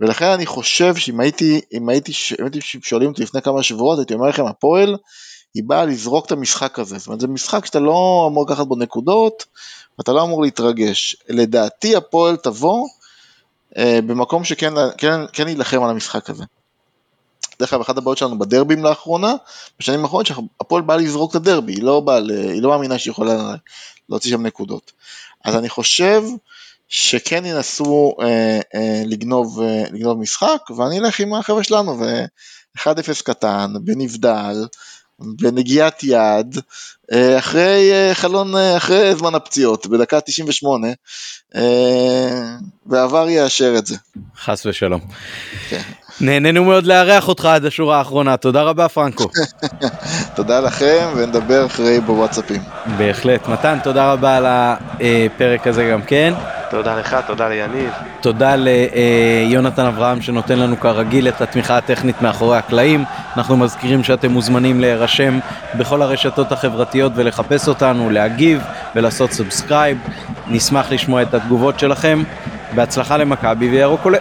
ולכן אני חושב שאם הייתי, אם הייתי, אם הייתי שואלים אותי לפני כמה שבועות, הייתי אומר לכם, הפועל היא באה לזרוק את המשחק הזה, זאת אומרת זה משחק שאתה לא אמור לקחת בו נקודות, ואתה לא אמור להתרגש. לדעתי הפועל תבוא אה, במקום שכן כן, כן יילחם על המשחק הזה. דרך אגב, אחת הבעיות שלנו בדרבים לאחרונה, בשנים האחרונות שהפועל באה לזרוק את הדרבי, היא לא, באה, היא לא מאמינה שהיא יכולה להוציא שם נקודות. אז אני חושב שכן ינסו אה, אה, לגנוב, אה, לגנוב משחק, ואני אלך עם החבר'ה שלנו, ו-1-0 קטן, בנבדל, בנגיעת יד, אה, אחרי אה, חלון, אה, אחרי זמן הפציעות, בדקה 98, ועבר יאשר את זה. חס ושלום. כן. נהנינו מאוד לארח אותך עד השורה האחרונה, תודה רבה פרנקו. (laughs) תודה לכם ונדבר אחרי בוואטסאפים. בהחלט. מתן, תודה רבה על הפרק הזה גם כן. תודה לך, תודה ליניב. תודה ליונתן אברהם שנותן לנו כרגיל את התמיכה הטכנית מאחורי הקלעים. אנחנו מזכירים שאתם מוזמנים להירשם בכל הרשתות החברתיות ולחפש אותנו, להגיב ולעשות subscribe. נשמח לשמוע את התגובות שלכם. בהצלחה למכבי וירוק עולה.